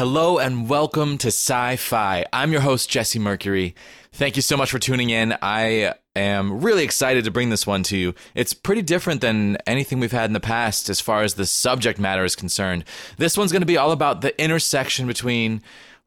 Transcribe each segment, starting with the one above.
Hello and welcome to Sci Fi. I'm your host, Jesse Mercury. Thank you so much for tuning in. I am really excited to bring this one to you. It's pretty different than anything we've had in the past as far as the subject matter is concerned. This one's going to be all about the intersection between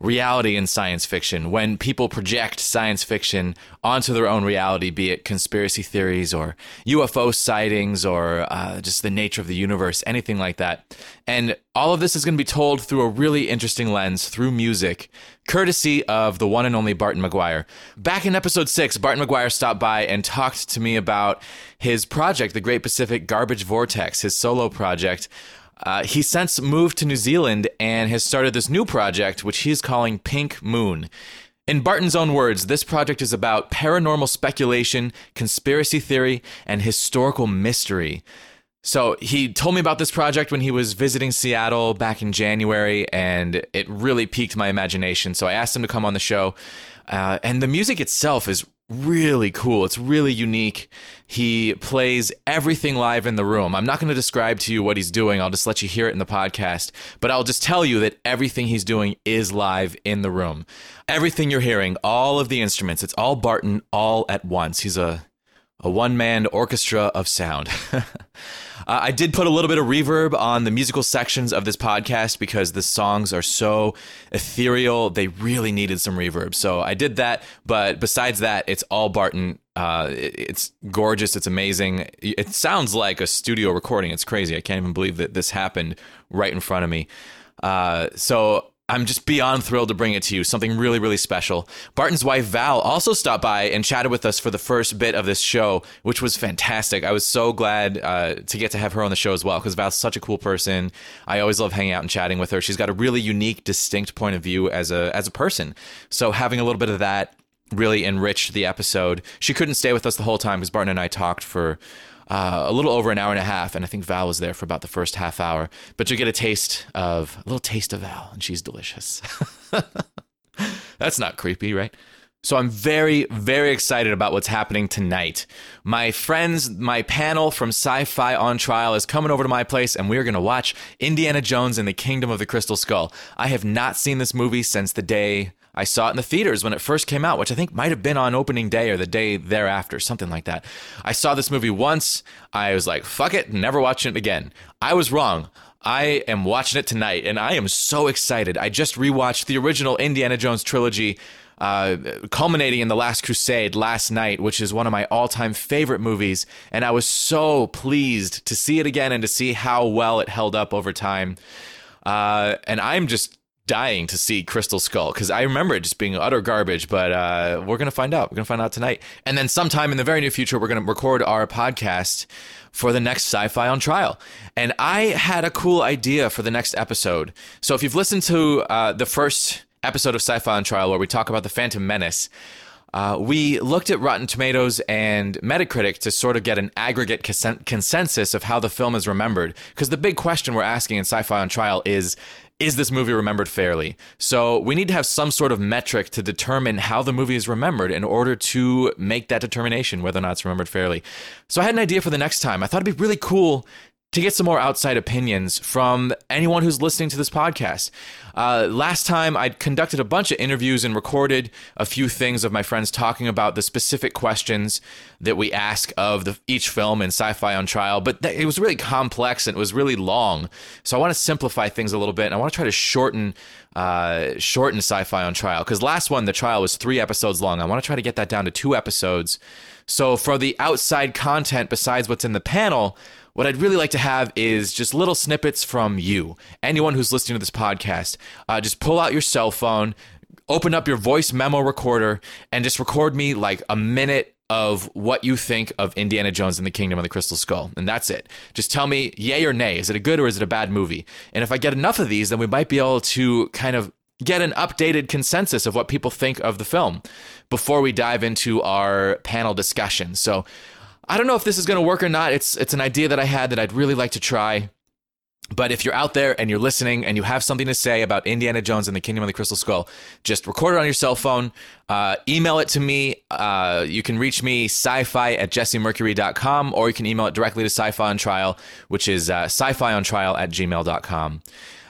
reality in science fiction when people project science fiction onto their own reality, be it conspiracy theories or UFO sightings or uh, just the nature of the universe, anything like that. And all of this is going to be told through a really interesting lens, through music, courtesy of the one and only Barton McGuire. Back in episode six, Barton McGuire stopped by and talked to me about his project, the Great Pacific Garbage Vortex, his solo project. Uh, he since moved to New Zealand and has started this new project, which he's calling Pink Moon. In Barton's own words, this project is about paranormal speculation, conspiracy theory, and historical mystery. So he told me about this project when he was visiting Seattle back in January, and it really piqued my imagination. So I asked him to come on the show. Uh, and the music itself is really cool. It's really unique. He plays everything live in the room. I'm not going to describe to you what he's doing. I'll just let you hear it in the podcast. But I'll just tell you that everything he's doing is live in the room. Everything you're hearing, all of the instruments, it's all Barton all at once. He's a a one man orchestra of sound. Uh, I did put a little bit of reverb on the musical sections of this podcast because the songs are so ethereal. They really needed some reverb. So I did that. But besides that, it's all Barton. Uh, it, it's gorgeous. It's amazing. It sounds like a studio recording. It's crazy. I can't even believe that this happened right in front of me. Uh, so I'm just beyond thrilled to bring it to you. Something really, really special. Barton's wife, Val, also stopped by and chatted with us for the first bit of this show, which was fantastic. I was so glad uh, to get to have her on the show as well because Val's such a cool person. I always love hanging out and chatting with her. She's got a really unique, distinct point of view as a as a person. So having a little bit of that really enriched the episode. She couldn't stay with us the whole time because Barton and I talked for uh, a little over an hour and a half, and I think Val was there for about the first half hour. But you get a taste of a little taste of Val, and she's delicious. That's not creepy, right? So I'm very, very excited about what's happening tonight. My friends, my panel from Sci Fi on Trial is coming over to my place, and we're going to watch Indiana Jones and the Kingdom of the Crystal Skull. I have not seen this movie since the day I saw it in the theaters when it first came out, which I think might have been on opening day or the day thereafter, something like that. I saw this movie once. I was like, fuck it, never watching it again. I was wrong. I am watching it tonight and I am so excited. I just rewatched the original Indiana Jones trilogy. Uh, culminating in The Last Crusade last night, which is one of my all time favorite movies. And I was so pleased to see it again and to see how well it held up over time. Uh, and I'm just dying to see Crystal Skull because I remember it just being utter garbage, but uh, we're to find out. We're to find out tonight. And then sometime in the very near future, we're to record our podcast for the next sci fi on trial. And I had a cool idea for the next episode. So if you've listened to uh, the first episode of Sci Fi on Trial where we talk about the Phantom Menace, uh, we looked at Rotten Tomatoes and Metacritic to sort of get an aggregate consensus of how the film is remembered. Because the big question we're asking in Sci Fi on Trial is is this movie remembered fairly? So we need to have some sort of metric to determine how the movie is remembered in order to make that determination whether or not it's remembered fairly. So I had an idea for the next time. I thought it'd be really cool to get some more outside opinions from anyone who's listening to this podcast. Uh, last time, I conducted a bunch of interviews and recorded a few things of my friends talking about the specific questions that we ask of the, each film in Sci Fi on Trial, but th- it was really complex and it was really long. So I want to simplify things a little bit and I want to try to shorten. Uh, shorten sci-fi on trial because last one the trial was three episodes long i want to try to get that down to two episodes so for the outside content besides what's in the panel what I'd really like to have is just little snippets from you, anyone who's listening to this podcast. Uh, just pull out your cell phone, open up your voice memo recorder, and just record me like a minute of what you think of Indiana Jones and the Kingdom of the Crystal Skull. And that's it. Just tell me yay or nay. Is it a good or is it a bad movie? And if I get enough of these, then we might be able to kind of get an updated consensus of what people think of the film before we dive into our panel discussion. So I don't know if this is going to work or not. It's it's an idea that I had that I'd really like to try. But if you're out there and you're listening and you have something to say about Indiana Jones and the Kingdom of the Crystal Skull, just record it on your cell phone, uh, email it to me. Uh, you can reach me sci-fi at jessemercury.com or you can email it directly to sci-fi on trial, which is uh, sci-fi on trial at gmail.com.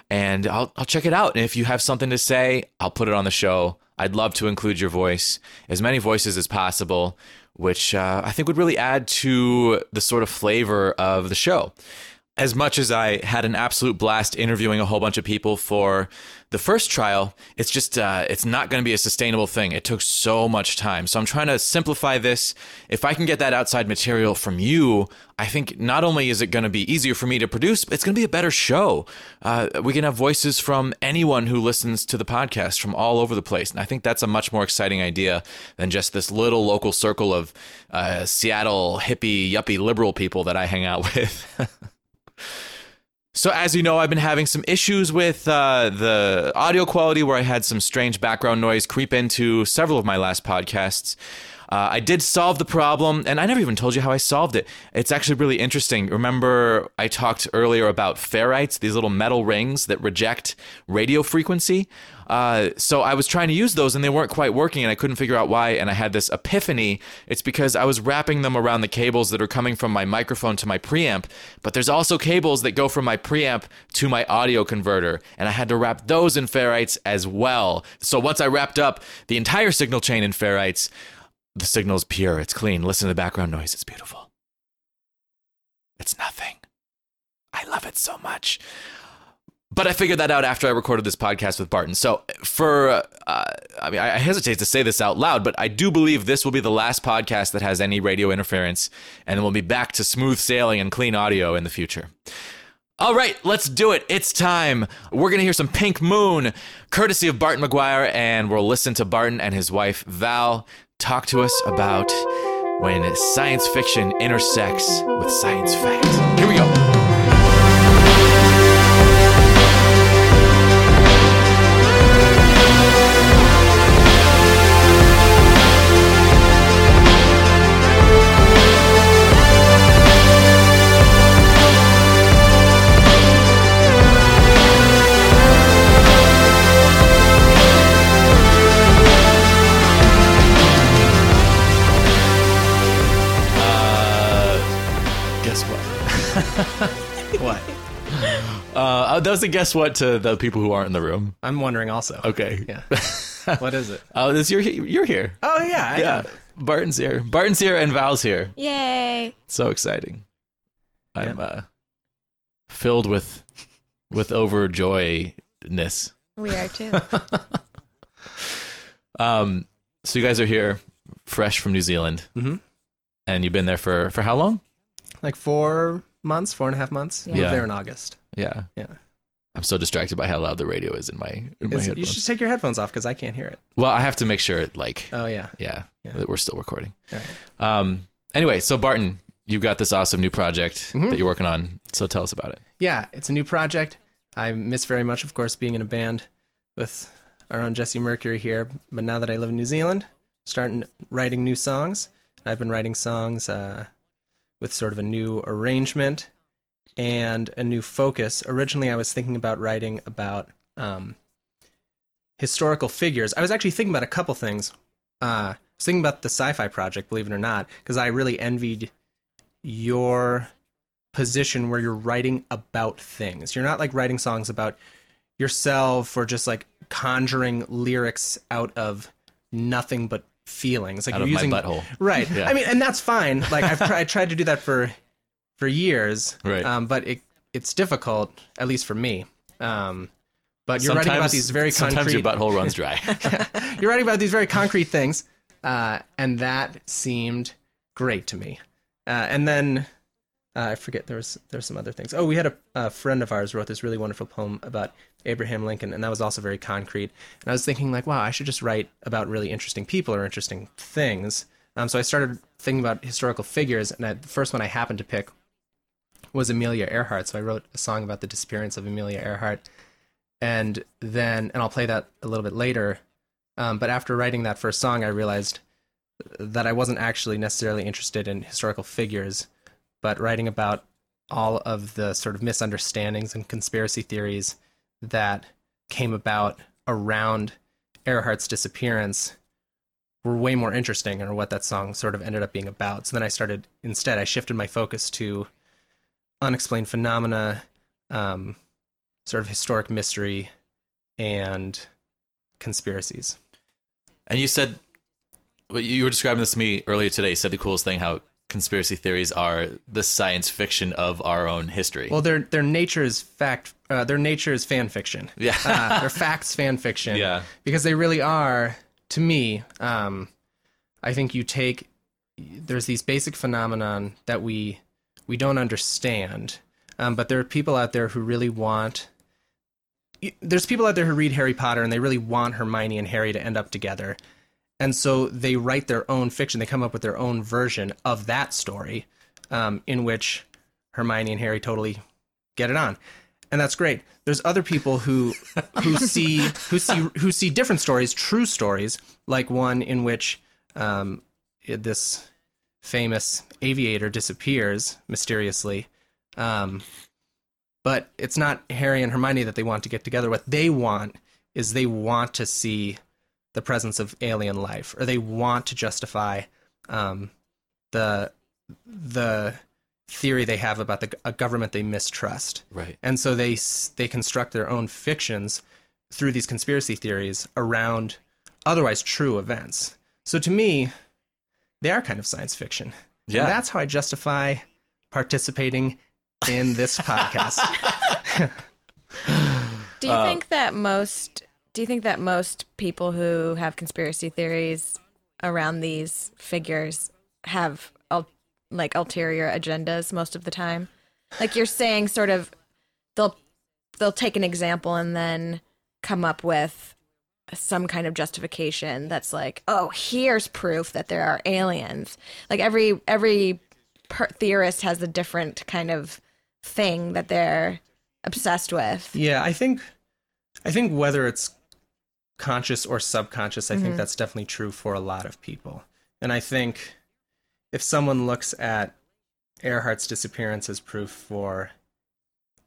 and I'll I'll check it out. And if you have something to say, I'll put it on the show. I'd love to include your voice, as many voices as possible, which uh, I think would really add to the sort of flavor of the show. As much as I had an absolute blast interviewing a whole bunch of people for the first trial, it's just uh, it's not going to be a sustainable thing. It took so much time, so I'm trying to simplify this. If I can get that outside material from you, I think not only is it going to be easier for me to produce, but it's going to be a better show. Uh, we can have voices from anyone who listens to the podcast from all over the place, and I think that's a much more exciting idea than just this little local circle of uh, Seattle hippie yuppie liberal people that I hang out with. So, as you know, I've been having some issues with uh, the audio quality where I had some strange background noise creep into several of my last podcasts. Uh, I did solve the problem, and I never even told you how I solved it. It's actually really interesting. Remember, I talked earlier about ferrites, these little metal rings that reject radio frequency? Uh, so I was trying to use those and they weren't quite working, and I couldn't figure out why. And I had this epiphany. It's because I was wrapping them around the cables that are coming from my microphone to my preamp, but there's also cables that go from my preamp to my audio converter, and I had to wrap those in ferrites as well. So once I wrapped up the entire signal chain in ferrites, the signal's pure, it's clean. Listen to the background noise, it's beautiful. It's nothing. I love it so much. But I figured that out after I recorded this podcast with Barton. So, for, uh, I mean, I hesitate to say this out loud, but I do believe this will be the last podcast that has any radio interference, and we'll be back to smooth sailing and clean audio in the future. All right, let's do it. It's time. We're going to hear some Pink Moon, courtesy of Barton McGuire, and we'll listen to Barton and his wife, Val, talk to us about when science fiction intersects with science fact. Here we go. Uh, that was a guess what to the people who aren't in the room. I'm wondering also. Okay. Yeah. what is it? Oh, this you're you're here. Oh yeah. I Yeah, Barton's here. Barton's here, and Val's here. Yay. So exciting. I'm uh, filled with with overjoyness. We are too. Um, so you guys are here, fresh from New Zealand, Mm-hmm. and you've been there for for how long? Like four months, four and a half months. Yeah. Moved Yeah. there in August. Yeah, Yeah. I'm so distracted by how loud the radio is in my, in my you should take your headphones off because I can't hear it. Well, I have to make sure, it, like, Oh yeah. yeah, Yeah. that we're still recording. Right. Um. Anyway, so Barton, you've got this awesome new project Mm-hmm. that you're working on. So tell us about it. Yeah, it's a new project. I miss very much, of course, being in a band with our own Jesse Mercury here. But now that I live in New Zealand, starting writing new songs. I've been writing songs uh, with sort of a new arrangement and a new focus. Originally, I was thinking about writing about um, historical figures. I was actually thinking about a couple things. Uh, I was thinking about the sci-fi project, believe it or not, because I really envied your position where you're writing about things. You're not like writing songs about yourself or just like conjuring lyrics out of nothing but feelings. Like Out you're of using my butthole. right. Yeah. I mean, and that's fine. Like I've tried, I tried to do that for for years, Right. Um, but it it's difficult, at least for me. Um, but you're writing about these very sometimes concrete. Sometimes your butthole runs dry. you're writing about these very concrete things, uh, and that seemed great to me. Uh, and then uh, I forget there was there's some other things. Oh, we had a, a friend of ours wrote this really wonderful poem about Abraham Lincoln, and that was also very concrete. And I was thinking like, wow, I should just write about really interesting people or interesting things. Um, so I started thinking about historical figures, and I, the first one I happened to pick was Amelia Earhart. So I wrote a song about the disappearance of Amelia Earhart, and then and I'll play that a little bit later. Um, but after writing that first song, I realized that I wasn't actually necessarily interested in historical figures, but writing about all of the sort of misunderstandings and conspiracy theories that came about around Earhart's disappearance were way more interesting or what that song sort of ended up being about. So then I started instead I shifted my focus to unexplained phenomena, um, sort of historic mystery and conspiracies. And you said well, you were describing this to me earlier today. You said the coolest thing how conspiracy theories are the science fiction of our own history. Well, their their nature is fact. Uh, their nature is fan fiction. Yeah. uh, they're facts fan fiction. Yeah. because they really are. To me, um, I think you take there's these basic phenomenon that we we don't understand, um, but there are people out there who really want. There's people out there who read Harry Potter and they really want Hermione and Harry to end up together, and so they write their own fiction. They come up with their own version of that story, um, in which Hermione and Harry totally get it on, and that's great. There's other people who who see who see who see different stories, true stories, like one in which um, this famous aviator disappears mysteriously. Um, but it's not Harry and Hermione that they want to get together. What they want is they want to see the presence of alien life, or they want to justify um, the the theory they have about the, a government they mistrust. right. And so they they construct their own fictions through these conspiracy theories around otherwise true events. So to me, they are kind of science fiction. Yeah. And that's how I justify participating in this podcast. Do you Uh, think that most do you think that most people who have conspiracy theories around these figures have ul- like ulterior agendas most of the time? Like you're saying sort of they'll they'll take an example and then come up with some kind of justification that's like, "Oh, here's proof that there are aliens." Like every every per- theorist has a different kind of thing that they're obsessed with. yeah, I think I think whether it's conscious or subconscious, I think mm-hmm. that's definitely true for a lot of people. And I think if someone looks at Earhart's disappearance as proof for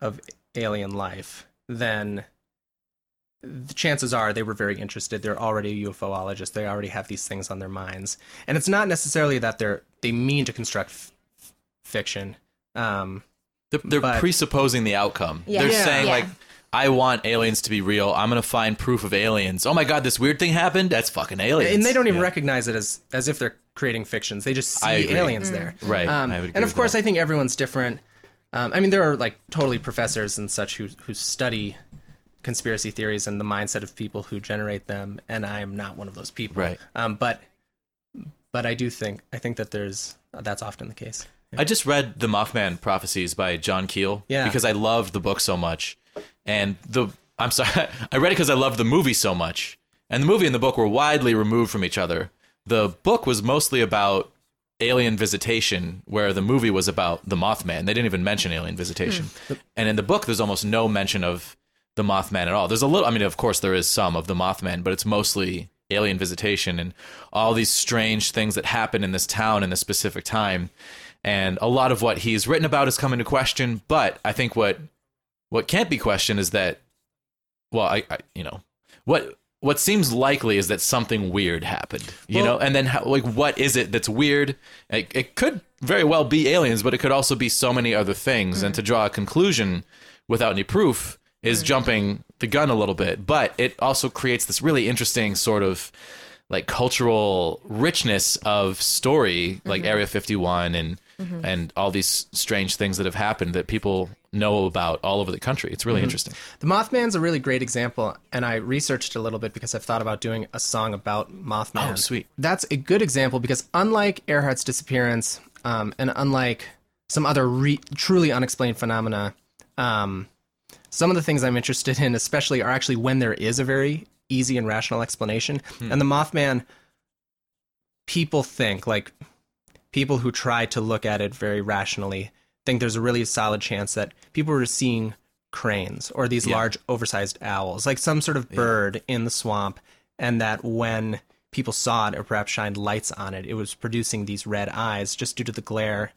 of alien life, then the chances are they were very interested. They're already UFOologists. They already have these things on their minds, and it's not necessarily that they're they mean to construct f- fiction. Um, They're, they're But- presupposing the outcome. Yeah. They're Yeah. saying Yeah. like, "I want aliens to be real. I'm gonna find proof of aliens. Oh my god, this weird thing happened. That's fucking aliens." and they don't even Yeah. recognize it as as if they're creating fictions. They just see agree. aliens there. Right. Um, I would agree and of course, that. I think everyone's different. Um, I mean, there are like totally professors and such who who study conspiracy theories and the mindset of people who generate them, and I am not one of those people. Right. Um, but but I do think I think that there's that's often the case. I just read the Mothman Prophecies by John Keel Yeah. because I loved the book so much, and the I'm sorry, I read it because I loved the movie so much, and the movie and the book were widely removed from each other. The book was mostly about alien visitation, where the movie was about the Mothman. They didn't even mention alien visitation, and in the book, there's almost no mention of the Mothman at all. There's a little, I mean, of course, there is some of the Mothman, but it's mostly alien visitation and all these strange things that happen in this town in this specific time. And a lot of what he's written about is come into question. But I think what what can't be questioned is that, well, I, I you know, what what seems likely is that something weird happened, you Well- know, and then how, like what is it that's weird? It, it could very well be aliens, but it could also be so many other things. And hmm. to draw a conclusion without any proof is jumping the gun a little bit. But it also creates this really interesting sort of like cultural richness of story, like Area 51 and and all these strange things that have happened that people know about all over the country. It's really interesting. The Mothman's a really great example, and I researched a little bit because I've thought about doing a song about Mothman. Oh, sweet. That's a good example because unlike Earhart's disappearance, um, and unlike some other re- truly unexplained phenomena, um, some of the things I'm interested in, especially, are actually when there is a very easy and rational explanation. Hmm. And the Mothman, people think like people who try to look at it very rationally think there's a really solid chance that people were seeing cranes or these Yeah. large oversized owls like some sort of bird in the swamp and that when people saw it or perhaps shined lights on it it was producing these red eyes just due to the glare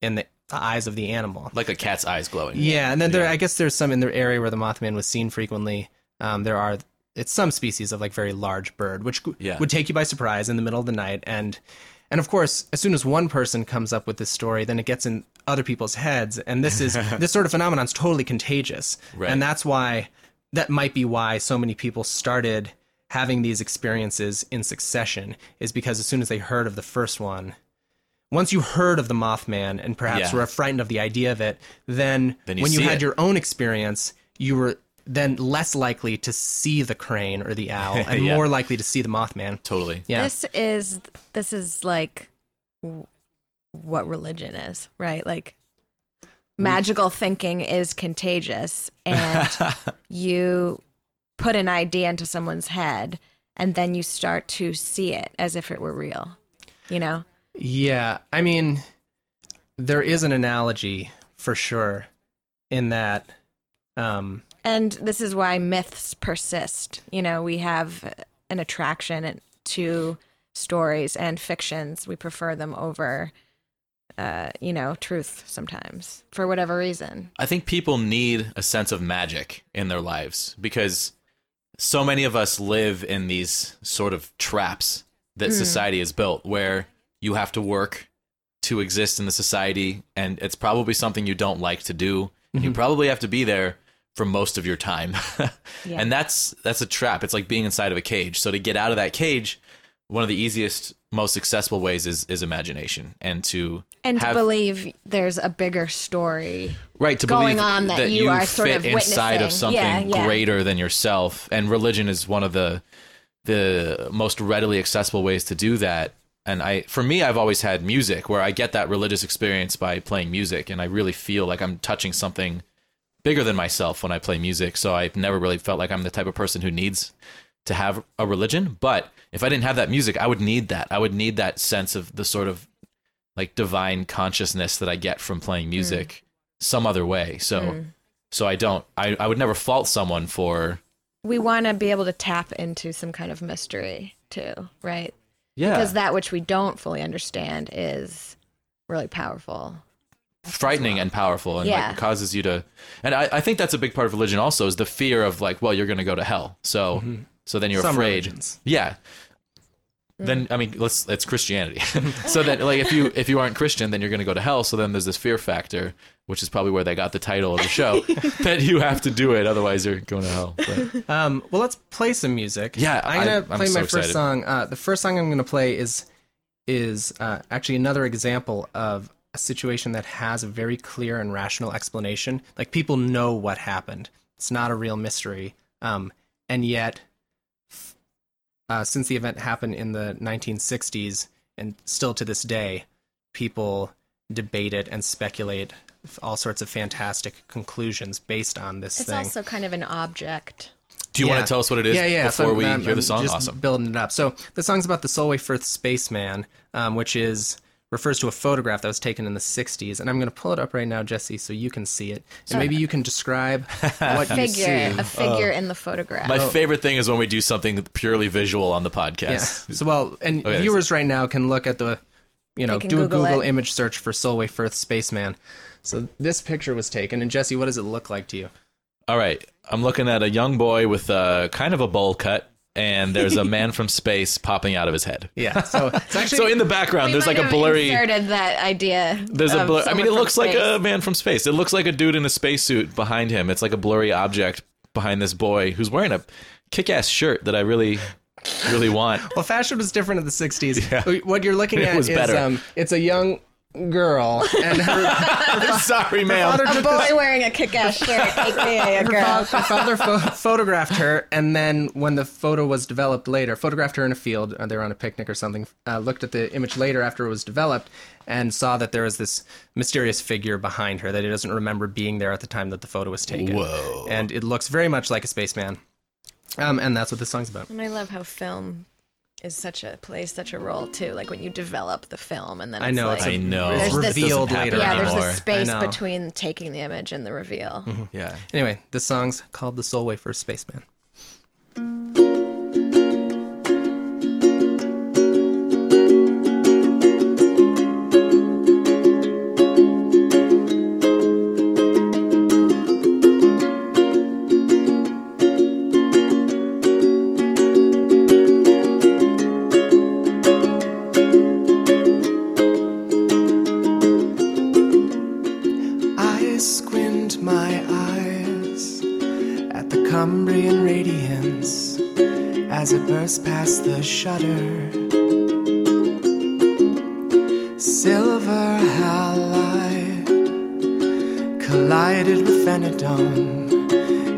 in the eyes of the animal Like a cat's eyes glowing. yeah, and then there, I guess there's some in the area where the Mothman was seen frequently. Um, there are, it's some species of like very large bird, which Yeah. would take you by surprise in the middle of the night, and And of course, as soon as one person comes up with this story, then it gets in other people's heads, and this is this sort of phenomenon is totally contagious. Right. And that's why that might be why so many people started having these experiences in succession is because as soon as they heard of the first one, once you heard of the Mothman and perhaps Yeah. were frightened of the idea of it, then, Then you when you had it. your own experience, you were then less likely to see the crane or the owl and Yeah. more likely to see the Mothman. Totally. Yeah. This is this is like what religion is, right? Like magical thinking is contagious and you put an idea into someone's head and then you start to see it as if it were real. You know? Yeah, I mean, there is an analogy for sure in that. Um, And this is why myths persist. You know, we have an attraction to stories and fictions. We prefer them over, uh, you know, truth sometimes for whatever reason. I think people need a sense of magic in their lives because so many of us live in these sort of traps that society has built where you have to work to exist in the society and it's probably something you don't like to do. You mm-hmm. probably have to be there for most of your time. Yeah. And that's that's a trap. It's like being inside of a cage. So to get out of that cage, one of the easiest most successful ways is is imagination and to And have to believe there's a bigger story. right to going believe on that you are sort of inside of something Yeah, yeah. greater than yourself and religion is one of the the most readily accessible ways to do that and i for me i've always had music where i get that religious experience by playing music and i really feel like i'm touching something bigger than myself when i play music. So i've never really felt like i'm the type of person who needs to have a religion. But if i didn't have that music i would need that. I would need that sense of the sort of like divine consciousness that I get from playing hmm. music some other way. So hmm. so I don't I, I would never fault someone for We want to be able to tap into some kind of mystery too, right? Yeah Because that which we don't fully understand is really powerful. frightening and powerful and Yeah. like causes you to and I, I think that's a big part of religion also is the fear of like, well, you're gonna go to hell. So mm-hmm. so then you're Some afraid. religions. Yeah. Then I mean, let's it's Christianity. so that like if you if you aren't Christian, then you're going to go to hell. So then there's this fear factor, which is probably where they got the title of the show, that you have to do it, otherwise you're going to hell. But, Um, well, let's play some music. Yeah, I'm gonna I- I'm play so my excited. first song. Uh, the first song I'm gonna play is is uh, actually another example of a situation that has a very clear and rational explanation. Like people know what happened. It's not a real mystery. Um, and yet, uh, since the event happened in the 1960s and still to this day, people debate it and speculate all sorts of fantastic conclusions based on this It's thing. It's also kind of an object. do you want to tell us what it is Yeah, yeah. before so we I'm- hear the song? Just Awesome. Building it up. So the song's about the Solway Firth spaceman, um, which is refers to a photograph that was taken in the 60s. And I'm going to pull it up right now, Jesse, so you can see it. And maybe you can describe what you see. Figure, a figure oh. in the photograph. My oh. favorite thing is when we do something purely visual on the Yeah. podcast. So well, and Okay. viewers right now can look at the, you know, do Google a Google it. image search for Solway Firth spaceman. So this picture was taken, and Jesse, what does it look like to you? All right, I'm looking at a young boy with a kind of a bowl cut, and there's a man from space popping out of his head. Yeah. So it's actually So in the background, there's like a have blurry. Inserted that idea. There's a of blur. I mean, it from looks like a man from space. It looks like a dude in a spacesuit behind him. It's like a blurry object behind this boy who's wearing a kick-ass shirt that I really, really want. Well, fashion was different in the '60s. Yeah. What you're looking It at was is better. um, it's a young girl, and her Sorry, ma'am. father A boy this. wearing a kick-ass shirt, aka a girl. Her father pho- photographed her, and then when the photo was developed later, photographed her in a field. Uh, they were on a picnic or something. Uh, looked at the image later after it was developed, and saw that there was this mysterious figure behind her that he doesn't remember being there at the time that the photo was taken. Whoa. And it looks very much like a spaceman. Um, and that's what this song's about. And I love how film is such a plays such a role too. Like when you develop the film, and then I know, like, I know. There's This this- revealed doesn't later. yeah, there's anymore. this space between taking the image and the reveal. Mm-hmm. Yeah. Anyway, this song's called "The Solway Firth Spaceman." As it burst past the shutter. Silver halide collided with phenidone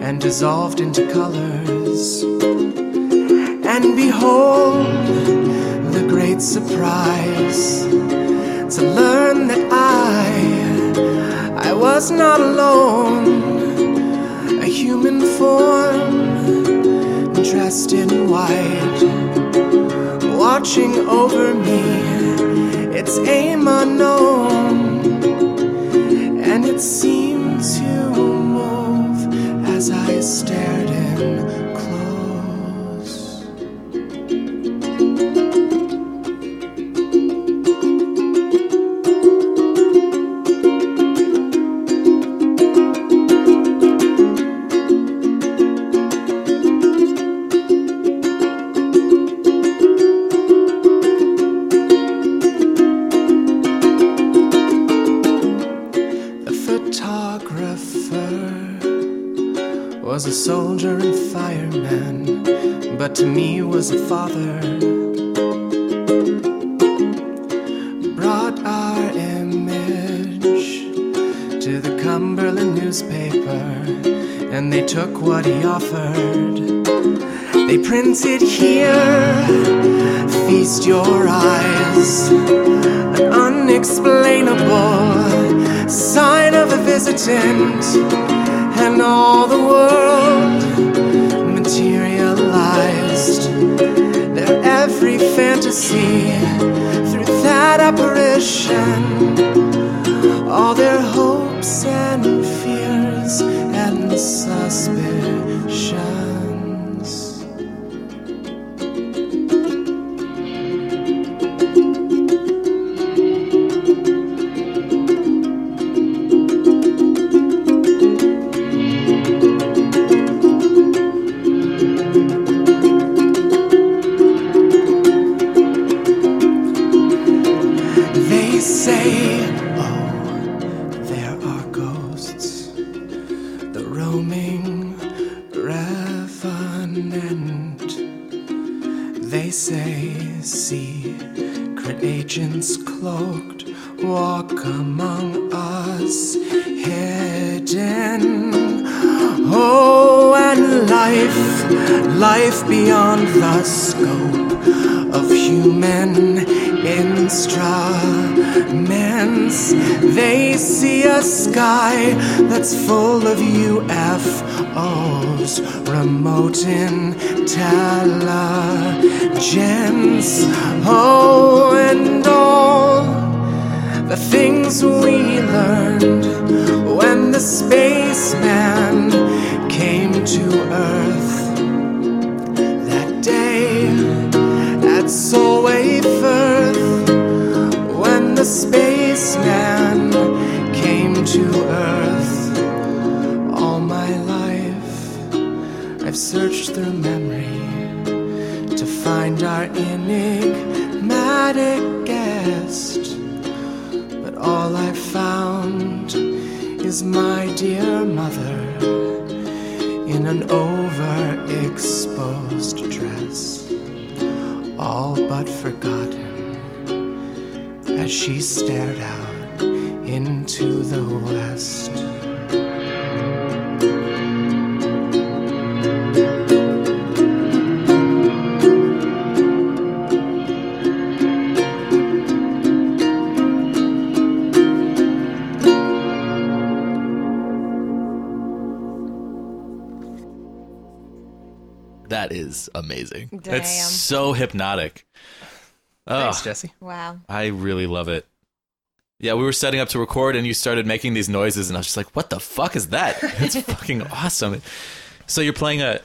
and dissolved into colors. And behold, the great surprise to learn that I, I was not alone, a human form dressed in white, watching over me, its aim unknown, and it seemed to move as I stared what he offered. They printed here, feast your eyes an unexplainable sign of a visitant, and all the world that's full of UFOs, remote intelligence. Oh, is amazing. Damn. It's so hypnotic. Oh, Thanks, Jesse. Wow. I really love it. Yeah, we were setting up to record and you started making these noises and I was just like, what the fuck is that? It's fucking awesome. So you're playing a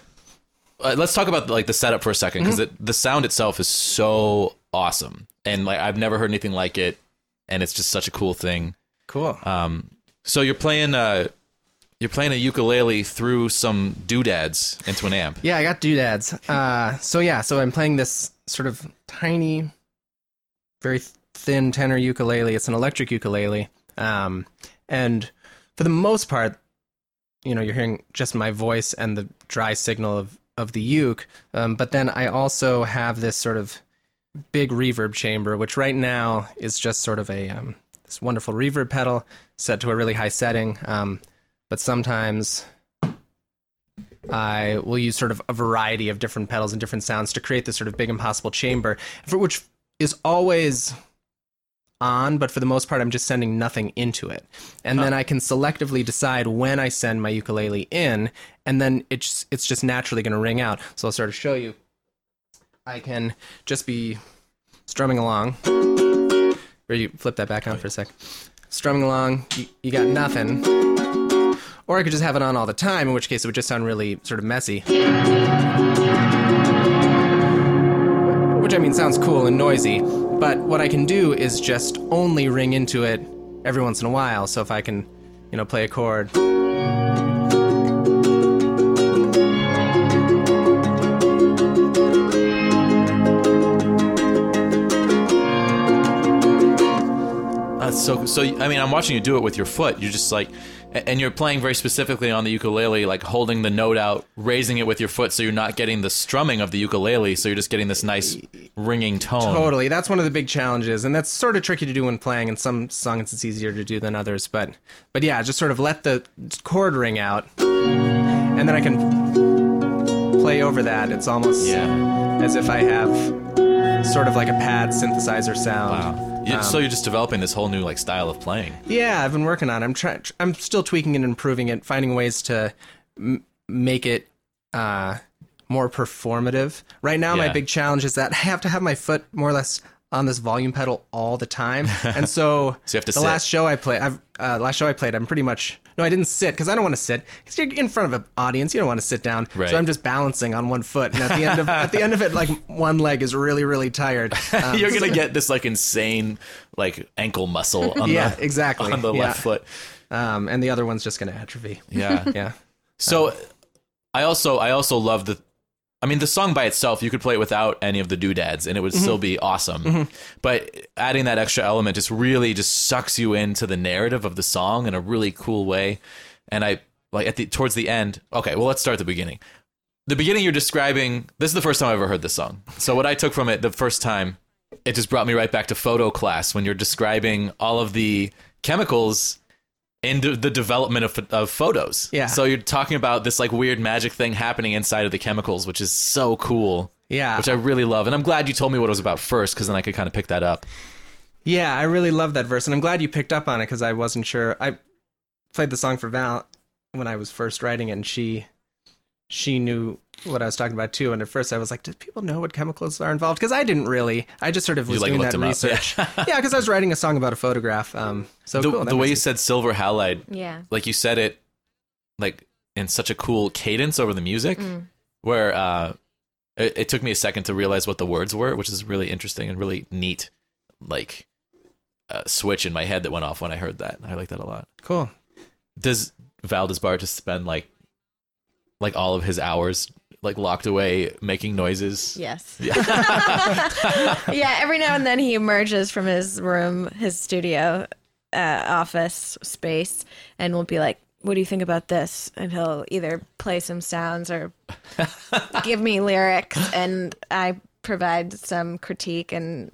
uh, let's talk about like the setup for a second because the sound itself is so awesome and like I've never heard anything like it and it's just such a cool thing. Cool. Um, so you're playing uh you're playing a ukulele through some doodads into an amp. Yeah, I got doodads. Uh, so yeah, so I'm playing this sort of tiny, very thin tenor ukulele. It's an electric ukulele, um, and for the most part, you know, you're hearing just my voice and the dry signal of of the uke. Um, but then I also have this sort of big reverb chamber, which right now is just sort of a um, this wonderful reverb pedal set to a really high setting. Um, but sometimes I will use sort of a variety of different pedals and different sounds to create this sort of big impossible chamber, for which is always on, but for the most part, I'm just sending nothing into it. And then I can selectively decide when I send my ukulele in, and then it's it's just naturally going to ring out. So I'll sort of show you. I can just be strumming along. Where you flip that back on for a sec. Strumming along, you, you got nothing. Or I could just have it on all the time, in which case it would just sound really sort of messy. Which I mean sounds cool and noisy, but what I can do is just only ring into it every once in a while. So if I can, you know, play a chord. So. So I mean, I'm watching you do it with your foot. You're just like, and you're playing very specifically on the ukulele, like holding the note out, raising it with your foot, so you're not getting the strumming of the ukulele. So you're just getting this nice ringing tone. Totally. That's one of the big challenges, and that's sort of tricky to do when playing. In some songs, it's easier to do than others. But, but yeah, just sort of let the chord ring out, and then I can play over that. It's almost Yeah. as if I have sort of like a pad synthesizer sound. Wow. You- so you're just developing this whole new like style of playing. Yeah, I've been working on. it. I'm trying. I'm still tweaking and improving it, finding ways to m- make it uh, more performative. Right now, my big challenge is that I have to have my foot more or less on this volume pedal all the time, and so, So you have to the sit. last show I played, I've uh, last show I played, I'm pretty much no, I didn't sit because I don't want to sit because you're in front of an audience. You don't want to sit down, Right. so I'm just balancing on one foot, and at the end of at the end of it, like one leg is really really tired. Um, you're gonna get this like insane like ankle muscle on Yeah, the exactly. on the Yeah. left foot. um, and the other one's just going to atrophy. Yeah. Yeah. So I also I also love the I mean the song by itself you could play it without any of the doodads and it would Mm-hmm. still be awesome. But adding that extra element just really just sucks you into the narrative of the song in a really cool way. And I like at the towards the end. Okay, well let's start at the beginning. The beginning you're describing this is the first time I've ever heard this song. So what I took from it the first time it just brought me right back to photo class when you're describing all of the chemicals in the the development of, of photos. Yeah. So you're talking about this like weird magic thing happening inside of the chemicals, which is so cool. Yeah. Which I really love, and I'm glad you told me what it was about first, because then I could kind of pick that up. Yeah, I really love that verse, and I'm glad you picked up on it because I wasn't sure. I played the song for Val when I was first writing it, and she she knew what I was talking about too. And at first, I was like, "Do people know what chemicals are involved?" Because I didn't really. I just sort of was like, doing that them up. research. yeah, because I was writing a song about a photograph. Um, so The, cool. the way you sense. said silver halide, Yeah. like you said it, like in such a cool cadence over the music, where uh, it, it took me a second to realize what the words were, which is really interesting and really neat. Like uh, switch in my head that went off when I heard that. I like that a lot. cool. does Val Bart just spend like like all of his hours like locked away making noises? Yes. yeah. Every now and then he emerges from his room, his studio, uh, office space, and will be like, "What do you think about this?" And he'll either play some sounds or give me lyrics, and I provide some critique, and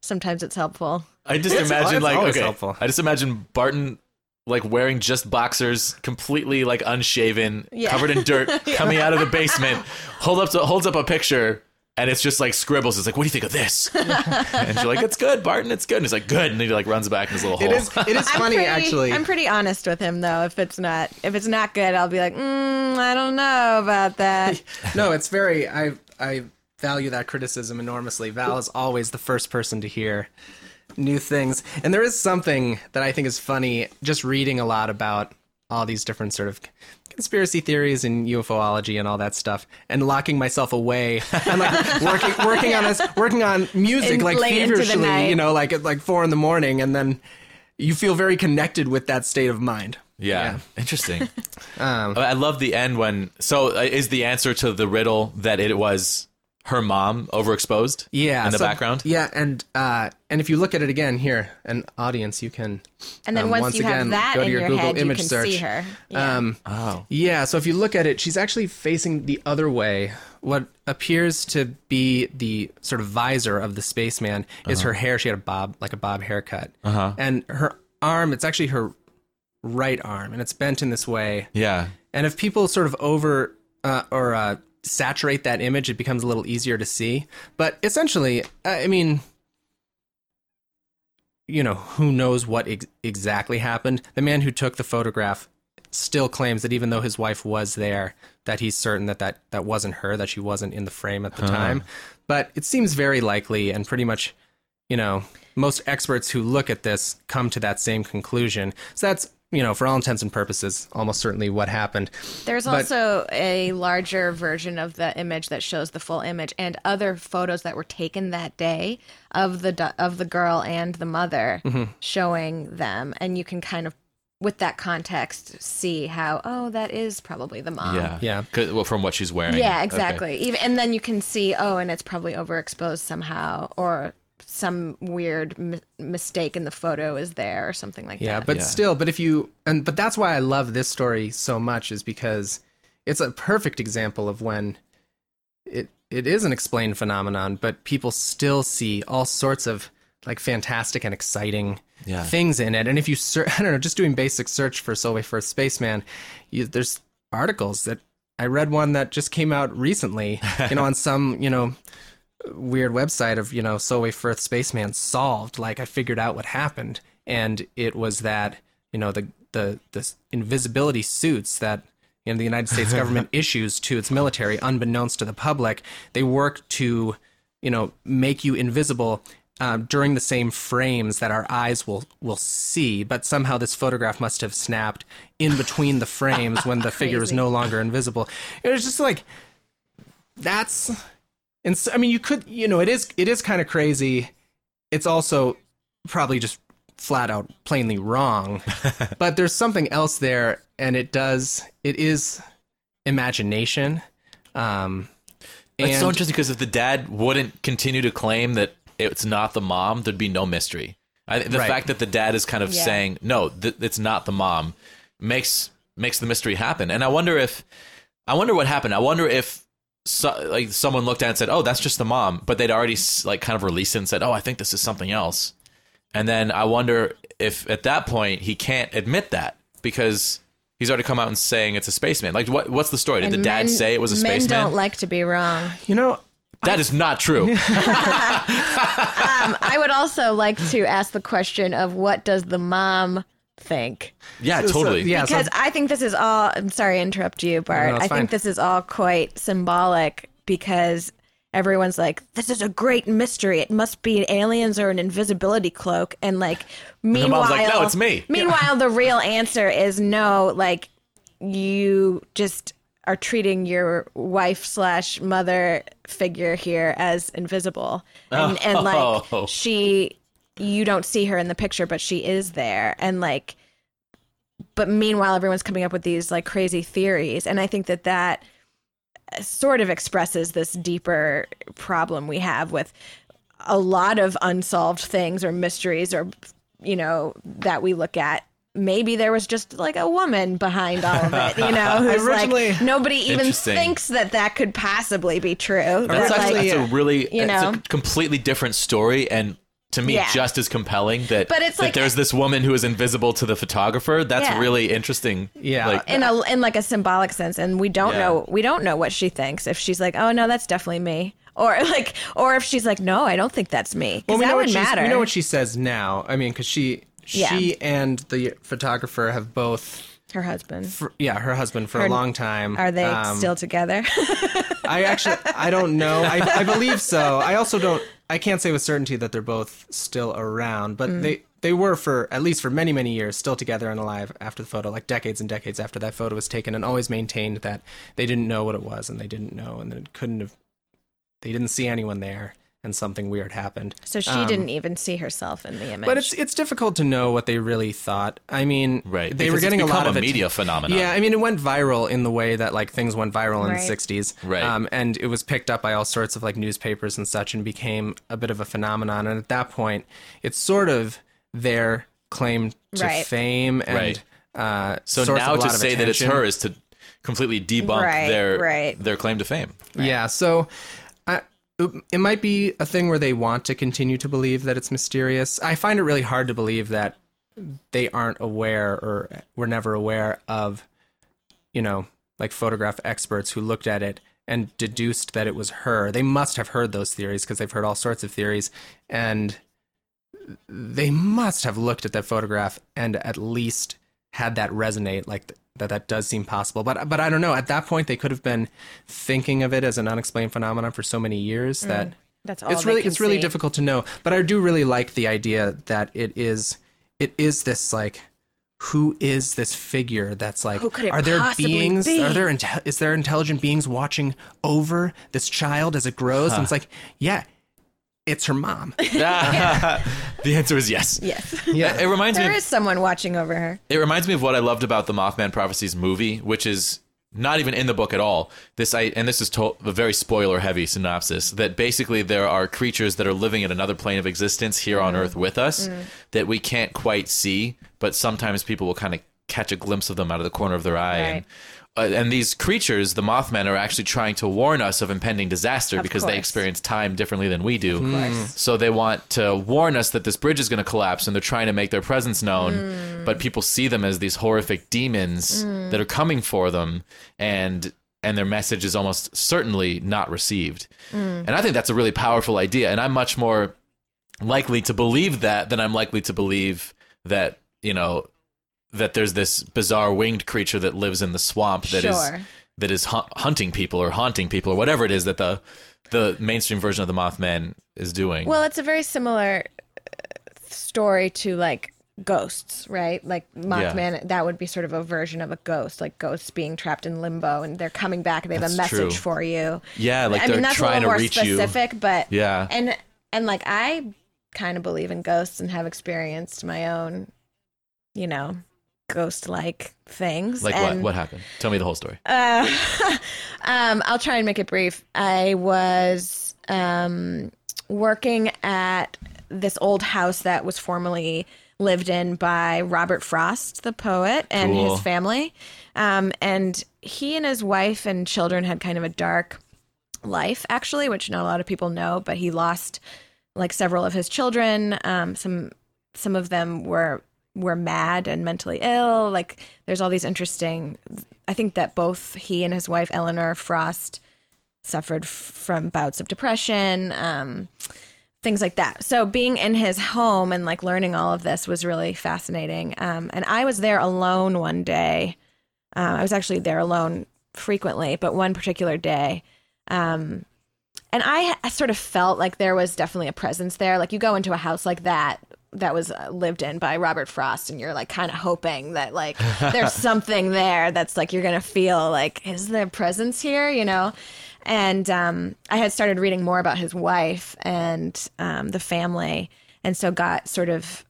sometimes it's helpful. I just It's- imagine it's like always okay, helpful. I just imagine Barton like wearing just boxers, completely like unshaven, Yeah. covered in dirt, coming out of the basement, hold up to, holds up a picture. And it's just like scribbles. It's like, what do you think of this? and she's like, it's good, Barton. It's good. And he's like, good. And he like runs back in his little hole. It is. It is funny pretty, actually. I'm pretty honest with him though. If it's not, if it's not good, I'll be like, mm, I don't know about that. no, it's very. I I value that criticism enormously. Val is always the first person to hear new things, and there is something that I think is funny. Just reading a lot about all these different sort of conspiracy theories and UFOlogy and all that stuff, and locking myself away and like working working on this working on music In- like late into the feverishly, you know, like at like four in the morning, and then you feel very connected with that state of mind. Yeah, interesting. Um, I love the end when. So, uh, is the answer to the riddle that it was her mom overexposed. Yeah, in the so- background. Yeah, and uh, and if you look at it again here, an audience, you can. And then um, once, once you again, have that go to in your your, Google head, image you can search. see her. Yeah. Um, Oh, yeah, so if you look at it, she's actually facing the other way. What appears to be the sort of visor of the spaceman is Uh-huh. her hair. She had a bob, like a bob haircut, uh-huh. and her arm. It's actually her right arm, and it's bent in this way. yeah. And if people sort of over uh, or uh, saturate that image, it becomes a little easier to see. But essentially, I mean, you know, who knows what ex- exactly happened? The man who took the photograph still claims that even though his wife was there, that he's certain that that, that wasn't her, that she wasn't in the frame at the time. But it seems very likely, and pretty much, you know, most experts who look at this come to that same conclusion. So that's, you know, for all intents and purposes, almost certainly what happened. There's but- also a larger version of the image that shows the full image and other photos that were taken that day of the of the girl and the mother Mm-hmm. showing them and you can kind of with that context see how oh that is probably the mom. Yeah. yeah Well, from what she's wearing. Yeah, Okay. exactly. Even and then you can see oh and it's probably overexposed somehow or some weird mi- mistake in the photo is there or something like Yeah, that. but Yeah. But still, but if you and but that's why I love this story so much is because it's a perfect example of when it it is an explained phenomenon, but people still see all sorts of like fantastic and exciting Yeah. things in it. And if you search, I don't know, just doing basic search for Solway Firth Spaceman, you, there's articles that I read one that just came out recently, you know, on some, you know, weird website of, you know, Solway Firth Spaceman solved. Like I figured out what happened. And it was that, you know, the, the, the invisibility suits that, you know, the United States government issues to its military, unbeknownst to the public, they work to, you know, make you invisible um, during the same frames that our eyes will will see, but somehow this photograph must have snapped in between the frames when the figure is no longer invisible. It was just like that's, and so, I mean, you could, you know, it is it is kind of crazy. It's also probably just flat out plainly wrong, but there's something else there, and it does it is imagination. Um, It's so interesting because if the dad wouldn't continue to claim that it's not the mom, there'd be no mystery. I, the Right. fact that the dad is kind of Yeah. saying no, th- it's not the mom, makes makes the mystery happen. And I wonder if, I wonder what happened. I wonder if, so, like someone looked at it and said, "Oh, that's just the mom," but they'd already like kind of released it and said, "Oh, I think this is something else." And then I wonder if at that point he can't admit that because he's already come out and saying it's a spaceman. Like, what what's the story? Did And the dad men- say it was a Men spaceman? don't like to be wrong. you know, that is not true. Um, I would also like to ask the question of what does the mom think? Yeah, So- totally. yeah, so- Because I think this is all. I'm sorry to interrupt you, Bart. No, I fine. think this is all quite symbolic because everyone's like, "This is a great mystery. It must be aliens or an invisibility cloak." And like, meanwhile, mom's like, "No, it's me." Meanwhile, the real answer is no. Like, you just are treating your wife slash mother figure here as invisible, and, and like Oh. she, you don't see her in the picture, but she is there, and like but meanwhile everyone's coming up with these like crazy theories. And i think that that sort of expresses this deeper problem we have with a lot of unsolved things or mysteries or you know that we look at. Maybe there was just like a woman behind all of it you know who's Originally- like nobody even thinks that that could possibly be true. That's That, actually like, that's a really you it's know? a completely different story. And to me Yeah. just as compelling that But it's that like- there's this woman who is invisible to the photographer. That's Yeah. really interesting. Yeah. Like, in a in like a symbolic sense and we don't Yeah. know we don't know what she thinks if she's like oh no that's definitely me or like or if she's like no i don't think that's me because we that know would what matter We know what she says now. I mean, because she Yeah. she and the photographer have both, her husband for, yeah, her husband for Her- a long time. are they Um, still together I actually, I don't know. I, I believe so. I also don't. I can't say with certainty that they're both still around, Mm. but they they were for at least for many many years still together and alive after the photo, like decades and decades after that photo was taken, and always maintained that they didn't know what it was and they didn't know and they couldn't have. They didn't see anyone there, and something weird happened. So she didn't even see herself in the image. Um, But it's it's difficult to know what they really thought. I mean, Right. They because were getting it's a lot of a it- media phenomenon. Yeah, I mean, it went viral in the way that like things went viral in Right. the '60s, Right. Um, and it was picked up by all sorts of like newspapers and such, and became a bit of a phenomenon. And at that point, it's sort of their claim to Right. fame and Right. uh, So now to of say that it's her is to completely debunk Right, their right. their claim to fame. Yeah, so I, it might be a thing where they want to continue to believe that it's mysterious. I find it really hard to believe that they aren't aware or were never aware of, you know, like photograph experts who looked at it and deduced that it was her. They must have heard those theories because they've heard all sorts of theories and they must have looked at that photograph and at least had that resonate like that that does seem possible. But but I don't know. At that point they could have been thinking of it as an unexplained phenomenon for so many years mm. that That's all it's really can it's really see. difficult to know. But I do really like the idea that it is it is this like who is this figure that's like Who could it are there beings? be? are there inte- is there intelligent beings watching over this child as it grows? And it's like yeah it's her mom the answer is yes. Yes. yeah It reminds me there of is someone watching over her. It reminds me of what I loved about the Mothman Prophecies movie, which is not even in the book at all. This I and this is to- a very spoiler heavy synopsis that basically there are creatures that are living in another plane of existence here on mm. Earth with us mm. that we can't quite see, but sometimes people will kind of catch a glimpse of them out of the corner of their eye. And, uh, and these creatures, the Mothman, are actually trying to warn us of impending disaster because they experience time differently than we do. So they want to warn us that this bridge is going to collapse and they're trying to make their presence known. But people see them as these horrific demons that are coming for them and and their message is almost certainly not received. And I think that's a really powerful idea and I'm much more likely to believe that than I'm likely to believe that, you know, that there's this bizarre winged creature that lives in the swamp that is Sure. that is hu- hunting people or haunting people or whatever it is that the the mainstream version of the Mothman is doing. Well, it's a very similar uh, story to like ghosts, right? Like Mothman, that would be sort of a version of a ghost, like ghosts being trapped in limbo and they're coming back and they have That's a message true. for you. yeah, like I they're mean, that's a trying little more to reach you. specific, but Yeah. and and like I kind of believe in ghosts and have experienced my own, you know, ghost-like things. Like what? What happened? Tell me the whole story. Uh, um, I'll try and make it brief. I was um, working at this old house that was formerly lived in by Robert Frost, the poet, and Cool. his family. Um, and he and his wife and children had kind of a dark life, actually, which not a lot of people know. But he lost like several of his children. Um, some some of them were were mad and mentally ill. Like there's all these interesting. I think that both he and his wife Eleanor Frost suffered from bouts of depression. Um, things like that. So being in his home and like learning all of this was really fascinating. Um, and I was there alone one day. Uh, I was actually there alone frequently, but one particular day. Um, and I, I sort of felt like there was definitely a presence there. Like you go into a house like that that was uh, lived in by Robert Frost, and you're like kind of hoping that like there's something there that's like you're gonna feel like is there presence here, you know? And um, I had started reading more about his wife and um, the family, and so got sort of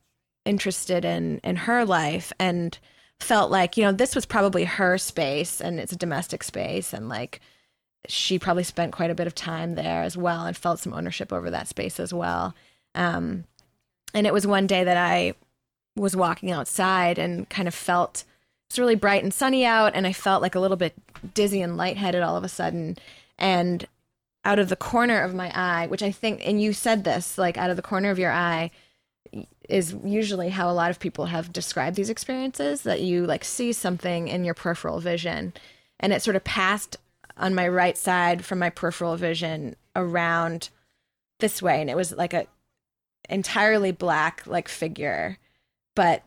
interested in in her life and felt like you know this was probably her space and it's a domestic space and like she probably spent quite a bit of time there as well and felt some ownership over that space as well. Um, and it was one day that I was walking outside and kind of felt it's really bright and sunny out, and I felt like a little bit dizzy and lightheaded all of a sudden. And out of the corner of my eye, which I think, and you said this, like out of the corner of your eye, is usually how a lot of people have described these experiences that you like see something in your peripheral vision and it sort of passed on my right side from my peripheral vision around this way and it was like a entirely black like figure but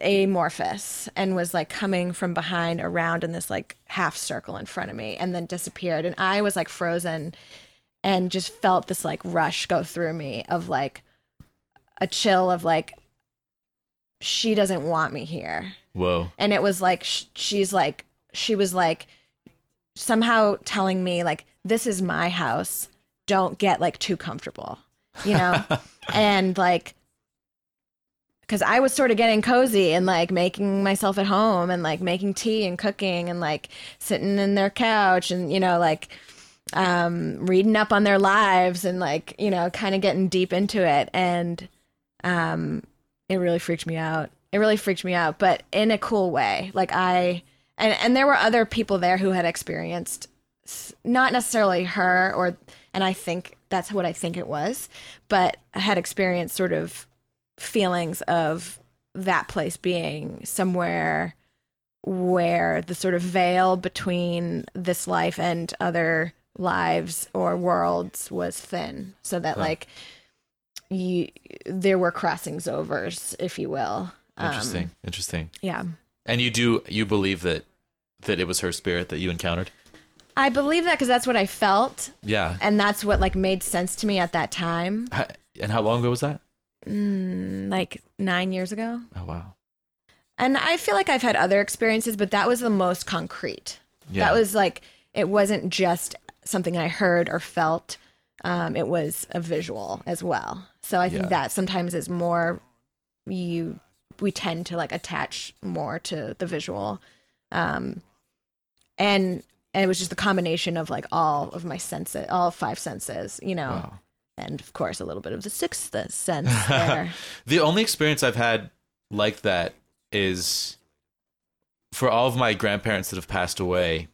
amorphous and was like coming from behind around in this like half circle in front of me and then disappeared and i was like frozen and just felt this like rush go through me of like a chill of like she doesn't want me here Whoa. and it was like sh- she's like she was like somehow telling me like this is my house don't get like too comfortable, you know? and like, because I was sort of getting cozy and like making myself at home and like making tea and cooking and like sitting in their couch and, you know, like um, reading up on their lives and like, you know, kind of getting deep into it. And um, it really freaked me out. It really freaked me out, but in a cool way. Like, I, and, and there were other people there who had experienced not necessarily her or, and I think that's what I think it was, but I had experienced sort of feelings of that place being somewhere where the sort of veil between this life and other lives or worlds was thin so that like you there were crossings overs if you will Um, Interesting. Interesting. yeah And you do you believe that that it was her spirit that you encountered? I believe that because that's what i felt Yeah. and that's what like made sense to me at that time And how long ago was that? like nine years ago Oh wow. And I feel like I've had other experiences, but that was the most concrete. Yeah. That was like it wasn't just something I heard or felt. Um, it was a visual as well. So I think Yeah. that sometimes is more you we tend to like attach more to the visual. Um, and and it was just the combination of like all of my senses, all five senses, you know, Wow. and of course a little bit of the sixth sense there. The only experience I've had like that is for all of my grandparents that have passed away.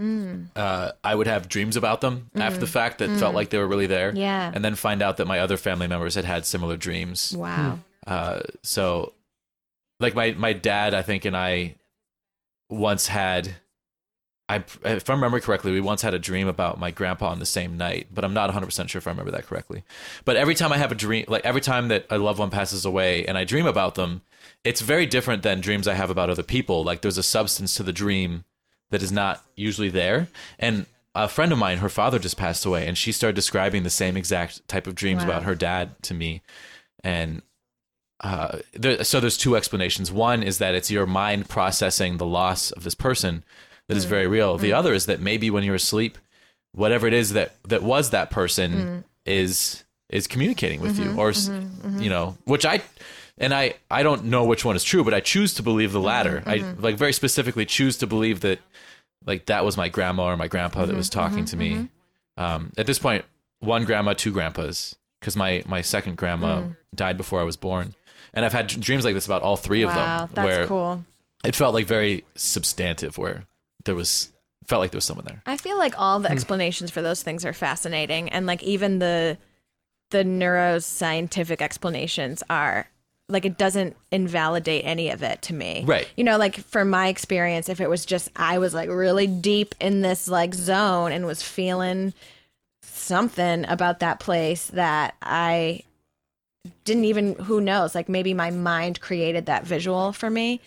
Mm. Uh, I would have dreams about them after the fact that felt like they were really there. Yeah. And then find out that my other family members had had similar dreams. Wow. Uh, so, like my my dad, I think, and I once had. I, if I remember correctly, we once had a dream about my grandpa on the same night, but I'm not 100% sure if I remember that correctly. But every time I have a dream, like every time that a loved one passes away and I dream about them, it's very different than dreams I have about other people. Like there's a substance to the dream that is not usually there. And a friend of mine, her father just passed away, and she started describing the same exact type of dreams Wow. about her dad to me. And uh, there, so there's two explanations. One is that it's your mind processing the loss of this person that is Mm. very real. The other is that maybe when you're asleep, whatever it is that that was that person Mm. is is communicating with Mm-hmm, you, or s you know, which I and I I don't know which one is true, but I choose to believe the latter. Mm-hmm, I like very specifically choose to believe that like that was my grandma or my grandpa that Mm-hmm, was talking to me. Um, at this point, one grandma, two grandpas, because my my second grandma Mm. died before I was born, and I've had dreams like this about all three of Wow, them, that's where cool. it felt like very substantive, where there was felt like there was someone there. I feel like all the hmm. explanations for those things are fascinating, and like even the the neuroscientific explanations are like it doesn't invalidate any of it to me. Right. You know, like for my experience, if it was just I was like really deep in this like zone and was feeling something about that place that I didn't even who knows like maybe my mind created that visual for me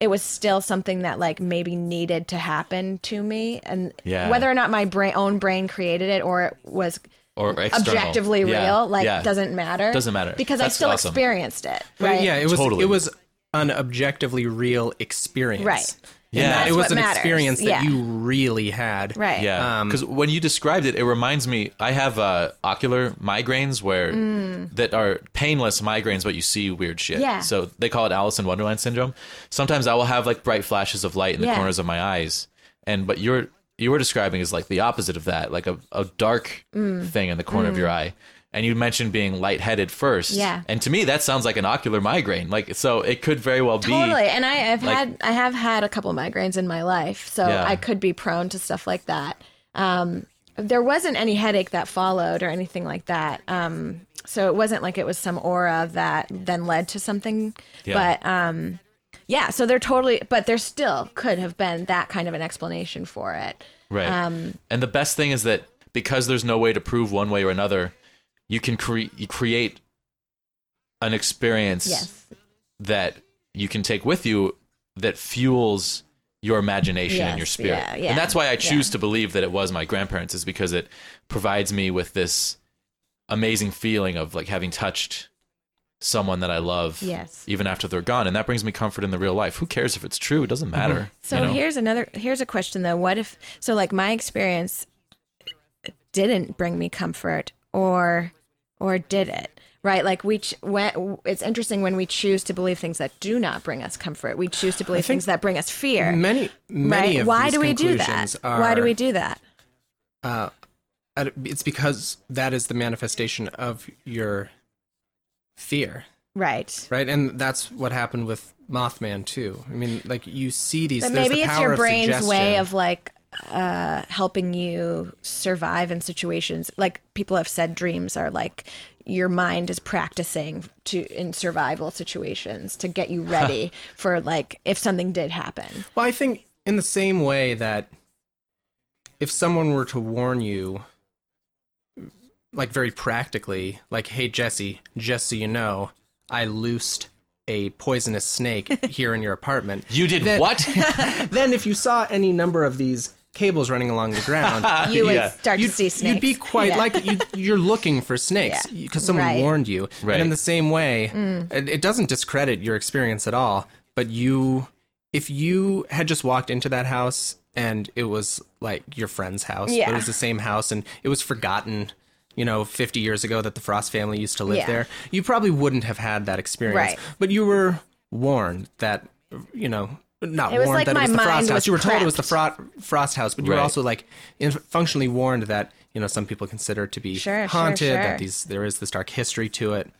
it was still something that like maybe needed to happen to me and Yeah. whether or not my brain own brain created it or it was Or external. objectively Yeah, real like yeah. doesn't matter Doesn't matter. because i still awesome. experienced it But right yeah, it was Totally. it was an objectively real experience. Right. Yeah. It was an matters. experience that Yeah. you really had. right Yeah, Um, because when you described it, it reminds me. I have uh, ocular migraines where that are painless migraines, but you see weird shit. Mm. Yeah. So they call it Alice in Wonderland syndrome. Sometimes I will have like bright flashes of light in the Yeah. corners of my eyes, and but you're you were describing is like the opposite of that, like a, a dark Mm. thing in the corner of your eye. And you mentioned being lightheaded first. Yeah. And to me, that sounds like an ocular migraine. Like, so it could very well be. Totally. And I, have like- had I have had a couple migraines in my life, so Yeah. I could be prone to stuff like that. Um, there wasn't any headache that followed or anything like that. Um, so it wasn't like it was some aura that then led to something. Yeah. But um, yeah, so they're totally, but there still could have been that kind of an explanation for it. Right. Um, and the best thing is that because there's no way to prove one way or another, you can cre- you create an experience Yes. that you can take with you that fuels your imagination and your spirit. yeah, yeah, and that's why I choose yeah. to believe that it was my grandparents is because it provides me with this amazing feeling of like having touched someone that I love Yes. even after they're gone and that brings me comfort in the real life. Who cares if it's true? It doesn't mm-hmm. matter. So you know? here's another here's a question though. What if so like my experience didn't bring me comfort or or did it right? Like we ch- when, it's interesting when we choose to believe things that do not bring us comfort. We choose to believe things that bring us fear. Many, many right of why do we do that? conclusions why do we do that? uh, it's because that is the manifestation of your fear, right. Right? And that's what happened with Mothman too. I mean, like you see these. but maybe the it's your brain's way of like uh helping you survive in situations like people have said dreams are like your mind is practicing to in survival situations to get you ready for like if something did happen Well, I think in the same way that if someone were to warn you, like very practically, like, hey, Jesse, just so you know, I loosed a poisonous snake here in your apartment. You did Then- what? then if you saw any number of these cables running along the ground, you would Yeah. start you'd, to see snakes you'd be quite Yeah. like you, you're looking for snakes Yeah. because someone Right. Mm. warned you. Right. And in the same way, it, it doesn't discredit your experience at all. But you, if you had just walked into that house and it was like your friend's house, but Yeah. it was the same house and it was forgotten. You know, 50 years ago that the Frost family used to live Yeah. there, you probably wouldn't have had that experience. Right. But you were warned that, you know, not It was warned like that my it was the mind Frost was house. You were told it was the. Fro- Frost house, but you were also like in- functionally warned that you know some people consider it to be Sure, sure, haunted, sure. that these there is this dark history to it,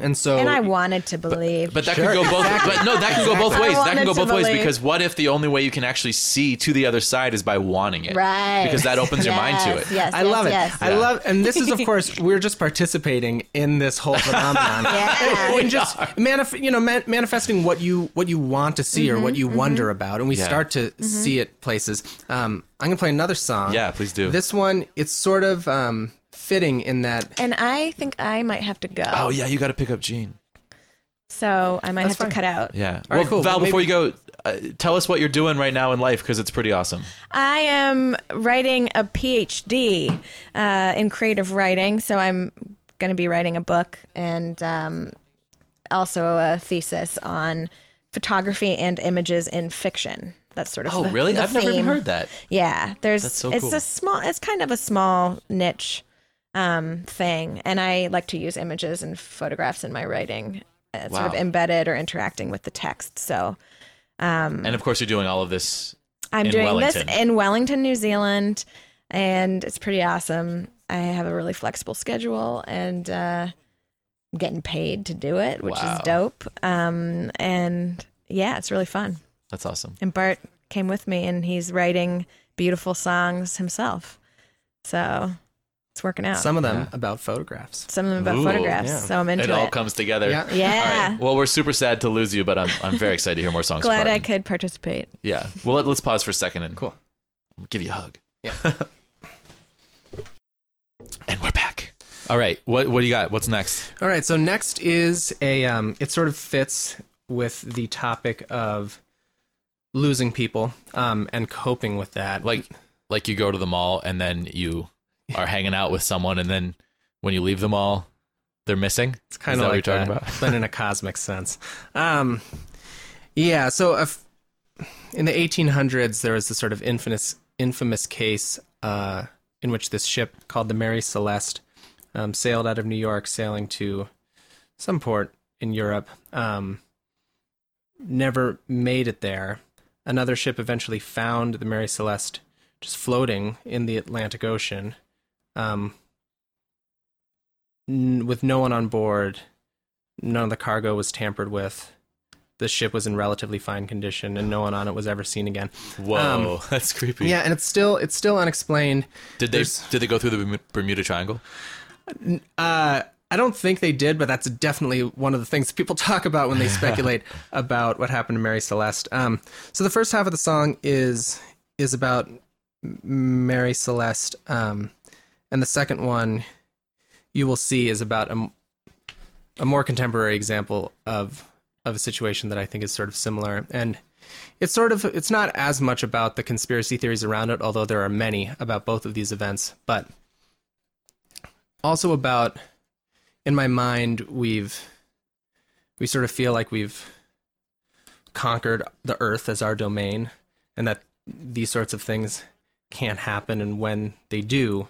and so and i wanted to believe But that Sure. could go both. But no, that can go both ways. That can go both ways because what if the only way you can actually see to the other side is by wanting it? right Because that opens your mind to Yes, it. yes I yes, love it. yes. I love, and this is of course we're just participating in this whole phenomenon. Yeah. and just manif- you know man- manifesting what you what you want to see or Mm-hmm, what you wonder about, and we Yeah. start to see it places. Um, I'm gonna play another song. Yeah, please do. This one, it's sort of um, fitting in that and i think i might have to go Oh yeah, you got to pick up Gene. so i might That's have to cut out Yeah. All right, well, cool. Val, Maybe- before you go, uh, tell us what you're doing right now in life because it's pretty awesome. I am writing a PhD uh, in creative writing, so I'm going to be writing a book and um, also a thesis on photography and images in fiction. That's sort of Oh, the- really? the I've never even heard that. Yeah, there's That's so it's cool. a small it's kind of a small niche um, thing, and I like to use images and photographs in my writing, uh, sort of embedded or interacting with the text. So And of course, you're doing all of this. I'm in doing Wellington. this in Wellington, New Zealand, and it's pretty awesome. I have a really flexible schedule, and uh, I'm getting paid to do it, which Wow. is dope. Um, and yeah, it's really fun. That's awesome. And Bart came with me, and he's writing beautiful songs himself. So it's working out. Some, some of them Yeah. about photographs. Some of them about Ooh, photographs. yeah. So I'm into It it. all comes together. Yeah. Yeah. right. Well, we're super sad to lose you, but I'm I'm very excited to hear more songs. from Glad I could participate. Yeah. Well, let, us pause for a second and Cool. give you a hug. Yeah. and we're back. All right. What what do you got? What's next? All right, so next is a um it sort of fits with the topic of losing people um and coping with that. Like like you go to the mall and then you are hanging out with someone and then when you leave them all, they're missing. it's kind of like what you're talking about? but in a cosmic sense. Um yeah, so if, in the 1800s there was this sort of infamous infamous case uh in which this ship called the Mary Celeste um, sailed out of New York sailing to some port in Europe. Um, never made it there. Another ship eventually found the Mary Celeste just floating in the Atlantic Ocean, um, n- with no one on board. None of the cargo was tampered with. The ship was in relatively fine condition, and no one on it was ever seen again. Whoa, that's creepy. Yeah, and it's still it's still unexplained. Did they There's- did they go through the Bermuda Triangle? Uh, I don't think they did, but that's definitely one of the things people talk about when they speculate about what happened to Mary Celeste. Um, so the first half of the song is is about Mary Celeste, um, and the second one you will see is about a more contemporary example of of a situation that I think is sort of similar and. It's sort of it's not as much about the conspiracy theories around it, although there are many about both of these events, but also about in my mind we've we sort of feel like we've conquered the earth as our domain and that these sorts of things can't happen and when they do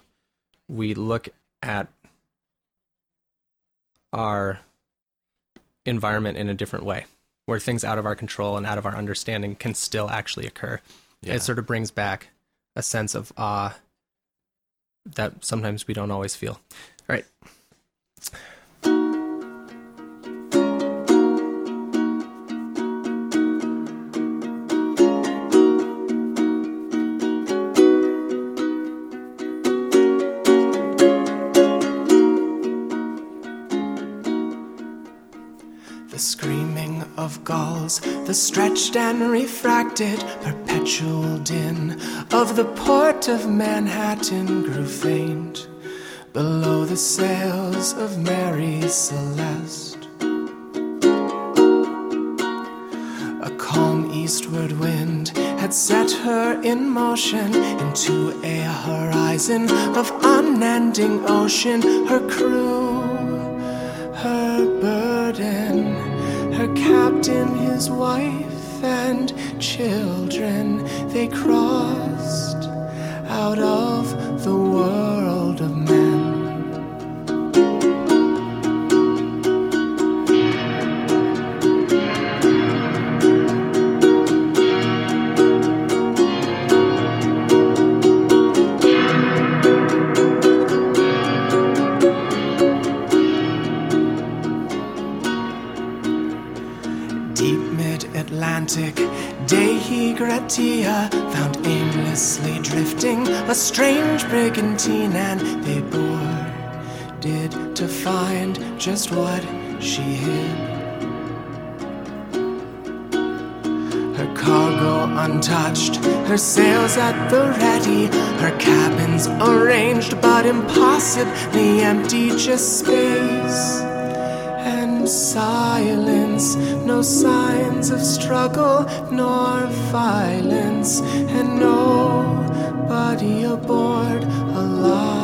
we look at our environment in a different way, where things out of our control and out of our understanding can still actually occur. Yeah. It sort of brings back a sense of awe that sometimes we don't always feel. All right. The screaming of gulls, the stretched and refracted perpetual din of the port of Manhattan grew faint below the sails of Mary Celeste. A calm eastward wind had set her in motion into a horizon of unending ocean. Her crew, captain, his wife, and children. They crossed out of the world Dei found aimlessly drifting a strange brigantine, and they boarded to find just what she hid. Her cargo untouched, her sails at the ready, her cabins arranged but impossibly empty, just space silence, no signs of struggle nor violence, and nobody aboard, alive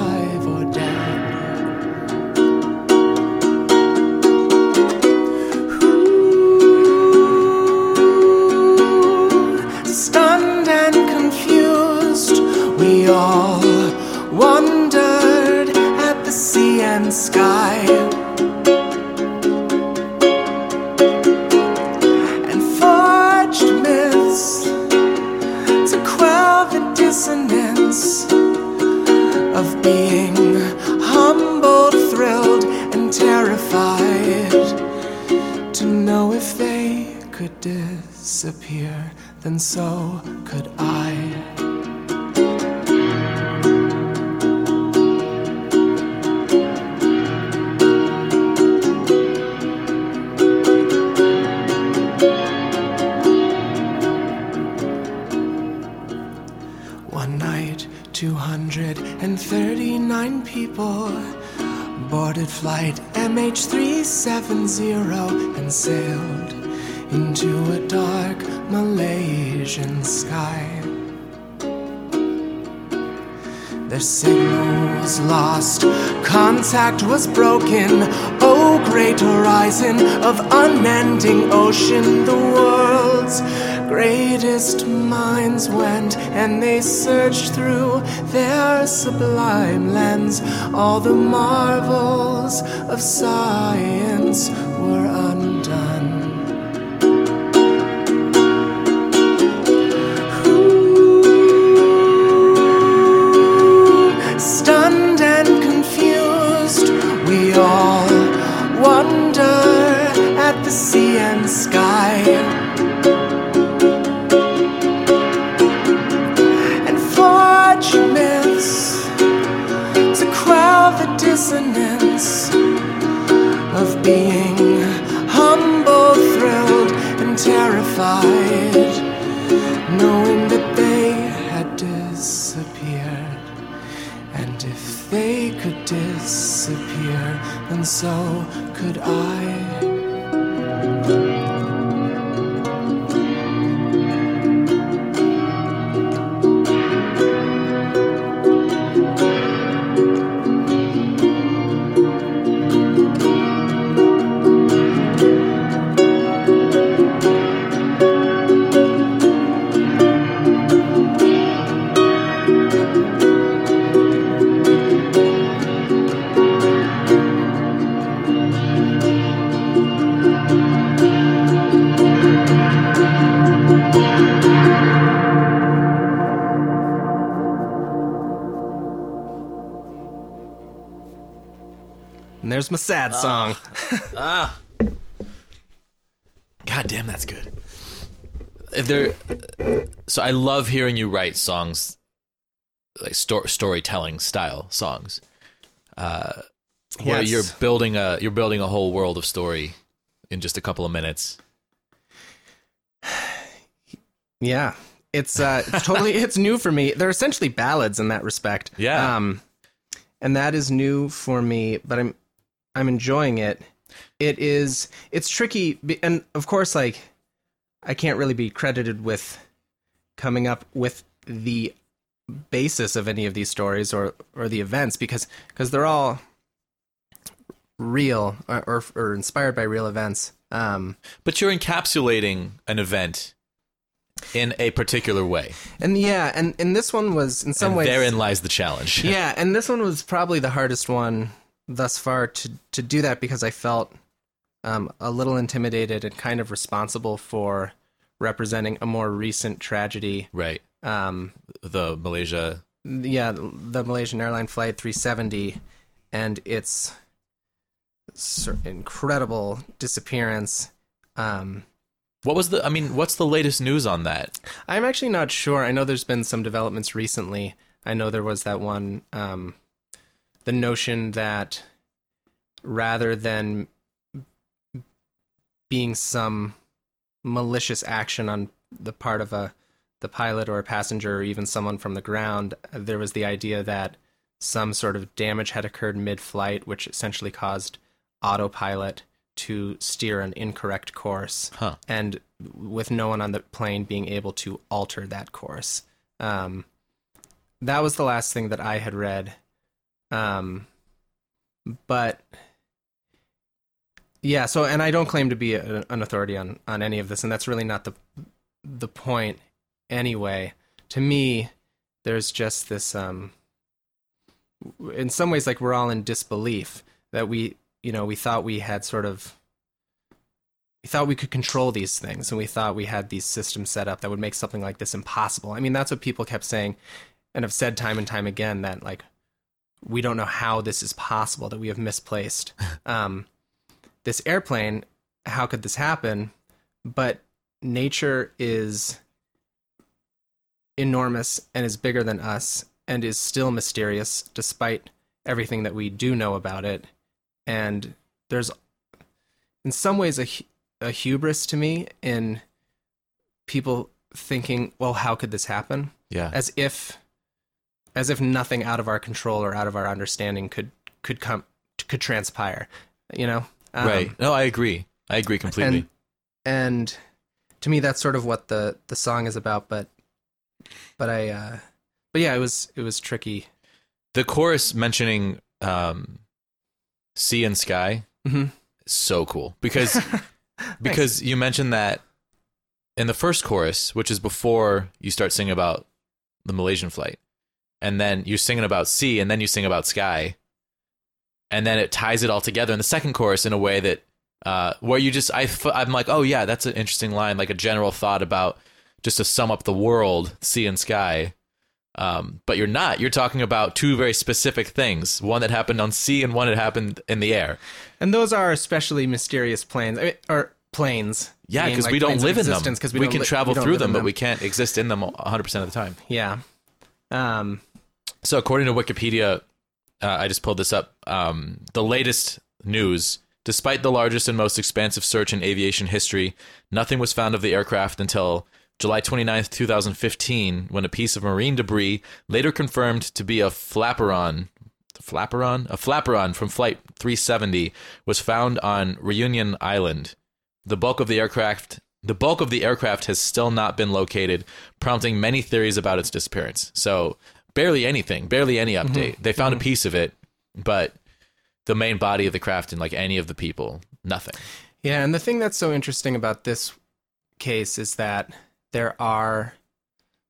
contact was broken. Oh, great horizon of unending ocean, the world's greatest minds went and they searched through their sublime lens. All the marvels of science so could I. sad song. Ah. God damn, that's good. If There, so I love hearing you write songs, like sto- storytelling style songs, uh, where Yes. you're building a you're building a whole world of story in just a couple of minutes. Yeah. It's uh it's totally it's new for me. They're essentially ballads in that respect. Yeah. Um and that is new for me, but I'm I'm enjoying it. It is it's tricky and of course like I can't really be credited with coming up with the basis of any of these stories or or the events because because they're all real or, or or inspired by real events. Um But you're encapsulating an event in a particular way, and yeah, and and this one was in some and ways therein lies the challenge. yeah, and this one was probably the hardest one thus far to to do that because I felt um, a little intimidated and kind of responsible for representing a more recent tragedy. right. Um, The Malaysia. yeah, the Malaysian airline flight 370 and its incredible disappearance. Um, What was the? I mean, what's the latest news on that? I'm actually not sure. I know there's been some developments recently. I know there was that one, um, the notion that rather than being some malicious action on the part of a the pilot or a passenger or even someone from the ground, there was the idea that some sort of damage had occurred mid-flight, which essentially caused autopilot to steer an incorrect course Huh. and with no one on the plane being able to alter that course. Um, that was the last thing that I had read. Um, but yeah, so and I don't claim to be a, an authority on on any of this, and that's really not the the point anyway. To me, there's just this um, in some ways like we're all in disbelief that we you know we thought we had sort of we thought we could control these things and we thought we had these systems set up that would make something like this impossible. I mean, that's what people kept saying and have said time and time again that like we don't know how this is possible that we have misplaced um, this airplane. How could this happen? But nature is enormous and is bigger than us and is still mysterious despite everything that we do know about it. And there's in some ways a, a hubris to me in people thinking, well, how could this happen? Yeah. As if as if nothing out of our control or out of our understanding could could come could transpire, you know? Um, right. No, I agree. I agree completely. and and to me that's sort of what the the song is about but but i uh but yeah it was it was tricky the chorus mentioning um, sea and sky Mhm. so cool because because you mentioned that in the first chorus which is before you start singing about the malaysian flight and then you're singing about sea and then you sing about sky. And then it ties it all together in the second chorus in a way that uh, where you just I I'm like oh yeah that's an interesting line like a general thought about just to sum up the world sea and sky. Um, but you're not. You're talking about two very specific things one that happened on sea and one that happened in the air. And those are especially mysterious planes I mean, or planes. Yeah because like we don't live in them. existence 'cause we, we, can li- travel we through live them, but we can't exist in them 100% of the time. Yeah. Um So, according to Wikipedia, uh, I just pulled this up. Um, the latest news despite the largest and most expansive search in aviation history, nothing was found of the aircraft until July 29th, 2015, when a piece of marine debris, later confirmed to be a flaperon, flaperon, a flaperon from Flight 370, was found on Reunion Island. The bulk of the aircraft the bulk of the aircraft has still not been located, prompting many theories about its disappearance. So, barely anything, barely any update. They found a piece of it, but the main body of the craft and like any of the people, nothing. yeah and the thing that's so interesting about this case is that there are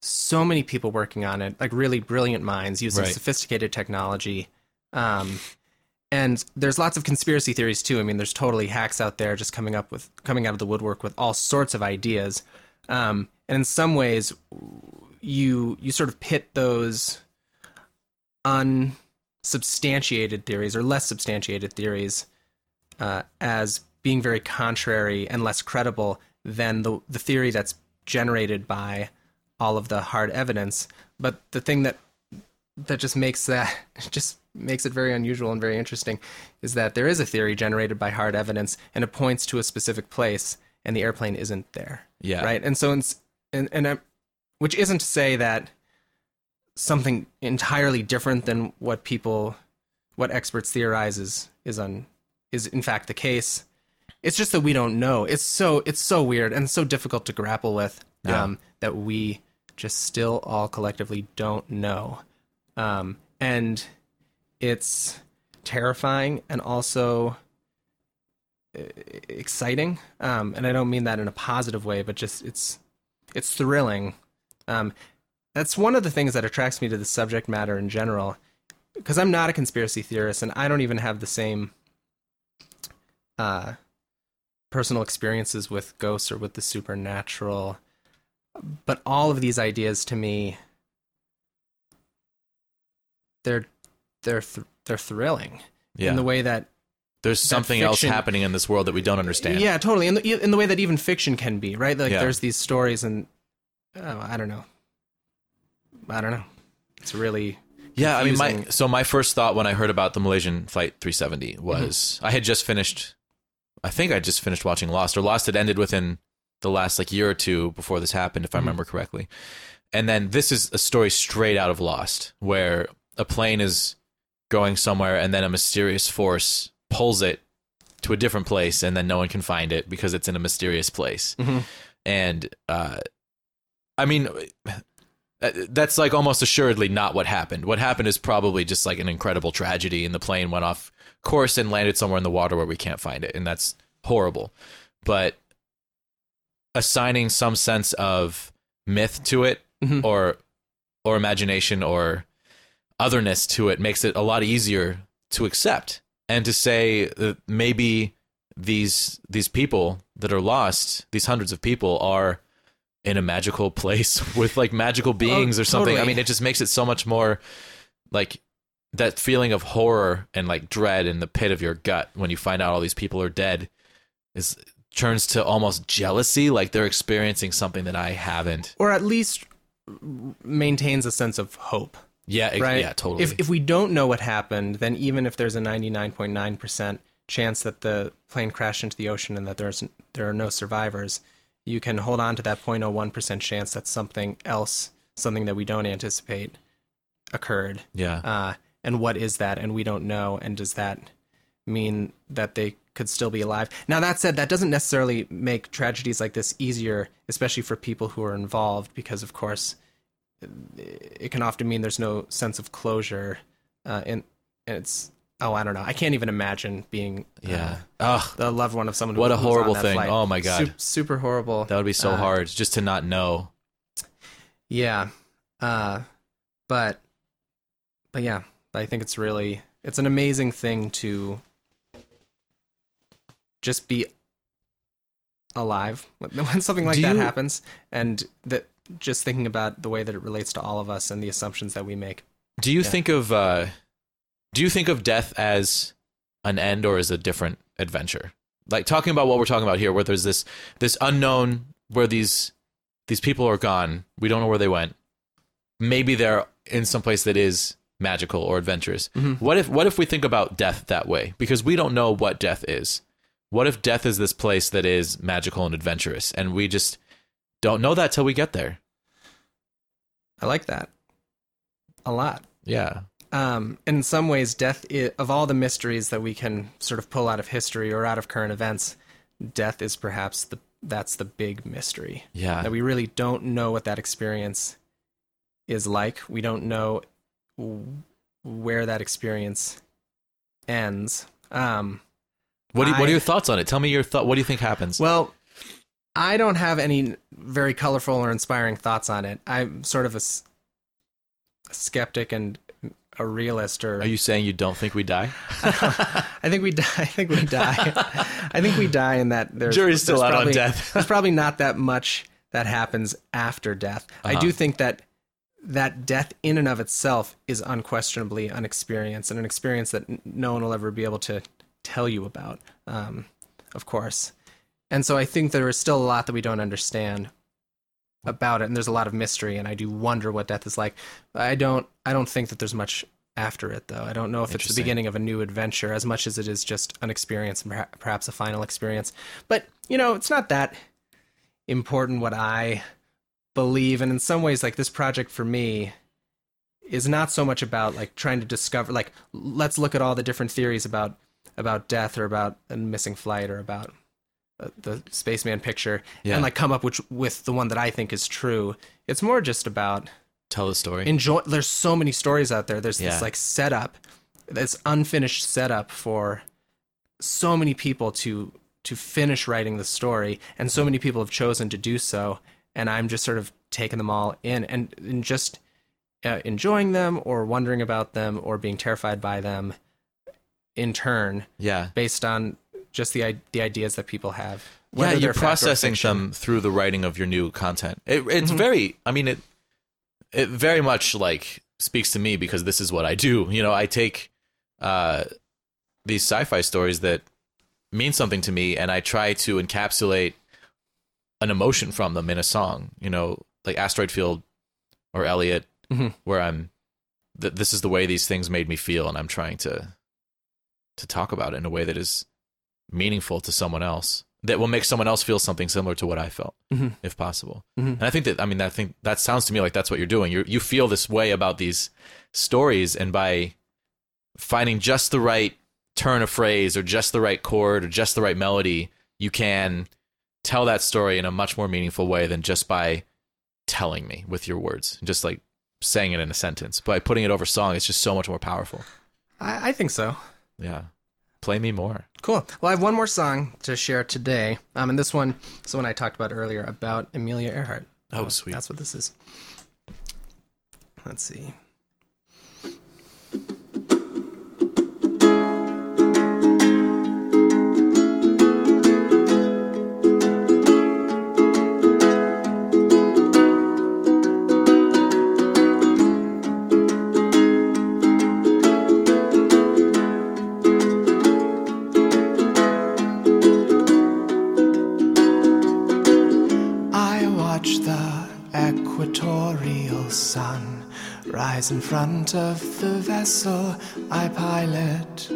so many people working on it like really brilliant minds using Right. sophisticated technology um and there's lots of conspiracy theories too. I mean, there's totally hacks out there just coming up with coming out of the woodwork with all sorts of ideas. Um, and in some ways, you you sort of pit those unsubstantiated theories or less substantiated theories uh, as being very contrary and less credible than the the theory that's generated by all of the hard evidence. But the thing that that just makes that just makes it very unusual and very interesting is that there is a theory generated by hard evidence and it points to a specific place and the airplane isn't there. Yeah. Right. And so, it's, and, and uh, which isn't to say that something entirely different than what people, what experts theorize is, is on, is in fact the case. It's just that we don't know. It's so, it's so weird and so difficult to grapple with Yeah. um, that we just still all collectively don't know. Um, and it's terrifying and also uh, exciting. Um, and I don't mean that in a positive way, but just it's it's thrilling. Um, that's one of the things that attracts me to the subject matter in general, because I'm not a conspiracy theorist, and I don't even have the same uh, personal experiences with ghosts or with the supernatural. But all of these ideas, to me, they're they're th- they're thrilling Yeah. in the way that There's something else happening in this world that we don't understand. yeah, totally. In the in the way that even fiction can be, right? Like Yeah. there's these stories, and oh, I don't know, I don't know. It's really Yeah, I mean, my so my first thought when I heard about the Malaysian Flight 370 was Mm-hmm. I had just finished, I think I just finished watching Lost, or Lost had ended within the last like year or two before this happened, if I Mm-hmm. remember correctly. And then this is a story straight out of Lost, where a plane is going somewhere, and then a mysterious force pulls it to a different place, and then no one can find it because it's in a mysterious place. Mhm. And uh, I mean, uh, that's like almost assuredly not what happened. What happened is probably just like an incredible tragedy, and the plane went off course and landed somewhere in the water where we can't find it, and that's horrible. But assigning some sense of myth to it, Mhm. or or imagination, or otherness to it, makes it a lot easier to accept and to say that maybe these these people that are lost, these hundreds of people, are in a magical place with like magical oh, beings or something. I mean, it just makes it so much more like that feeling of horror and like dread in the pit of your gut when you find out all these people are dead is turns to almost jealousy like they're experiencing something that I haven't. or at least maintains a sense of hope. Yeah, ex- right? yeah, totally. If if we don't know what happened, then even if there's a 99.9% chance that the plane crashed into the ocean and that there's there are no survivors, you can hold on to that 0.01% chance that something else, something that we don't anticipate, occurred. yeah. Uh, and what is that? And we don't know. And does that mean that they could still be alive? Now, that said, that doesn't necessarily make tragedies like this easier, especially for people who are involved, because, of course, it can often mean there's no sense of closure. Uh, and, and it's, oh, I don't know. I can't even imagine being yeah. uh, Ugh, the loved one of someone who What a who was on horrible thing. flight. Oh, my God. Sup- super horrible. that would be so Uh, hard just to not know. Yeah. Uh but but yeah, I think it's really it's an amazing thing to just be alive when when something like Do that you- happens and that just thinking about the way that it relates to all of us and the assumptions that we make. Do you Yeah. think of uh do you think of death as an end or as a different adventure? Like talking about what we're talking about here where there's this this unknown where these these people are gone. We don't know where they went. Maybe they're in some place that is magical or adventurous. Mhm. What if what if we think about death that way? Because we don't know what death is. What if death is this place that is magical and adventurous and we just don't know that till we get there? I like that a lot. Yeah. Um, in some ways, death i of all the mysteries that we can sort of pull out of history or out of current events, death is perhaps the that's the big mystery Yeah. that we really don't know what that experience is like. We don't know where that experience ends. Um, What do you, what are your thoughts on it? Tell me your thought. What do you think happens? well, I don't have any very colorful or inspiring thoughts on it. I'm sort of a skeptic and a realist, or Are you saying you don't think we die? I think we die. I think we die. I think we die in that there's Jury's still there's out on probably- death. there's probably not that much that happens after death. I Uh-huh. do think that that death in and of itself is unquestionably an experience and an experience that n- no one will ever be able to tell you about, um, of course. And so I think there is still a lot that we don't understand about it, and there's a lot of mystery, and I do wonder what death is like. I don't, I don't think that there's much after it, though. I don't know if it's the beginning of a new adventure as much as it is just an experience, and perhaps a final experience. But you know, it's not that important what I believe and in some ways like this project for me is not so much about like trying to discover like let's look at all the different theories about about death or about a missing flight or about the spaceman picture Yeah. and like come up with with the one that I think is true it's more just about Tell the story. enjoy there's so many stories out there there's Yeah. this like setup this unfinished setup for so many people to to finish writing the story and so many people have chosen to do so and i'm just sort of taking them all in and, and just uh, enjoying them or wondering about them or being terrified by them in turn yeah. based on just the the ideas that people have yeah, you're they're fact or processing them through the writing of your new content. It, it's Mhm. very, I mean, it it very much like speaks to me because this is what I do. You know, I take uh, these sci-fi stories that mean something to me, and I try to encapsulate an emotion from them in a song. You know, like Asteroid Field or Elliot, Mhm. where I'm. Th- this is the way these things made me feel, and I'm trying to to talk about it in a way that is meaningful to someone else that will make someone else feel something similar to what I felt, Mhm. if possible. Mhm. And I think that I mean I think that sounds to me like that's what you're doing. You you feel this way about these stories, and by finding just the right turn of phrase or just the right chord or just the right melody, you can tell that story in a much more meaningful way than just by telling me with your words, just like saying it in a sentence. By putting it over song, it's just so much more powerful. I, I think so Yeah. Play me more. Cool. Well, I have one more song to share today. Um, and this one is the one I talked about earlier about Amelia Earhart. Oh, sweet. That's what this is. Let's see. Rise in front of the vessel I pilot.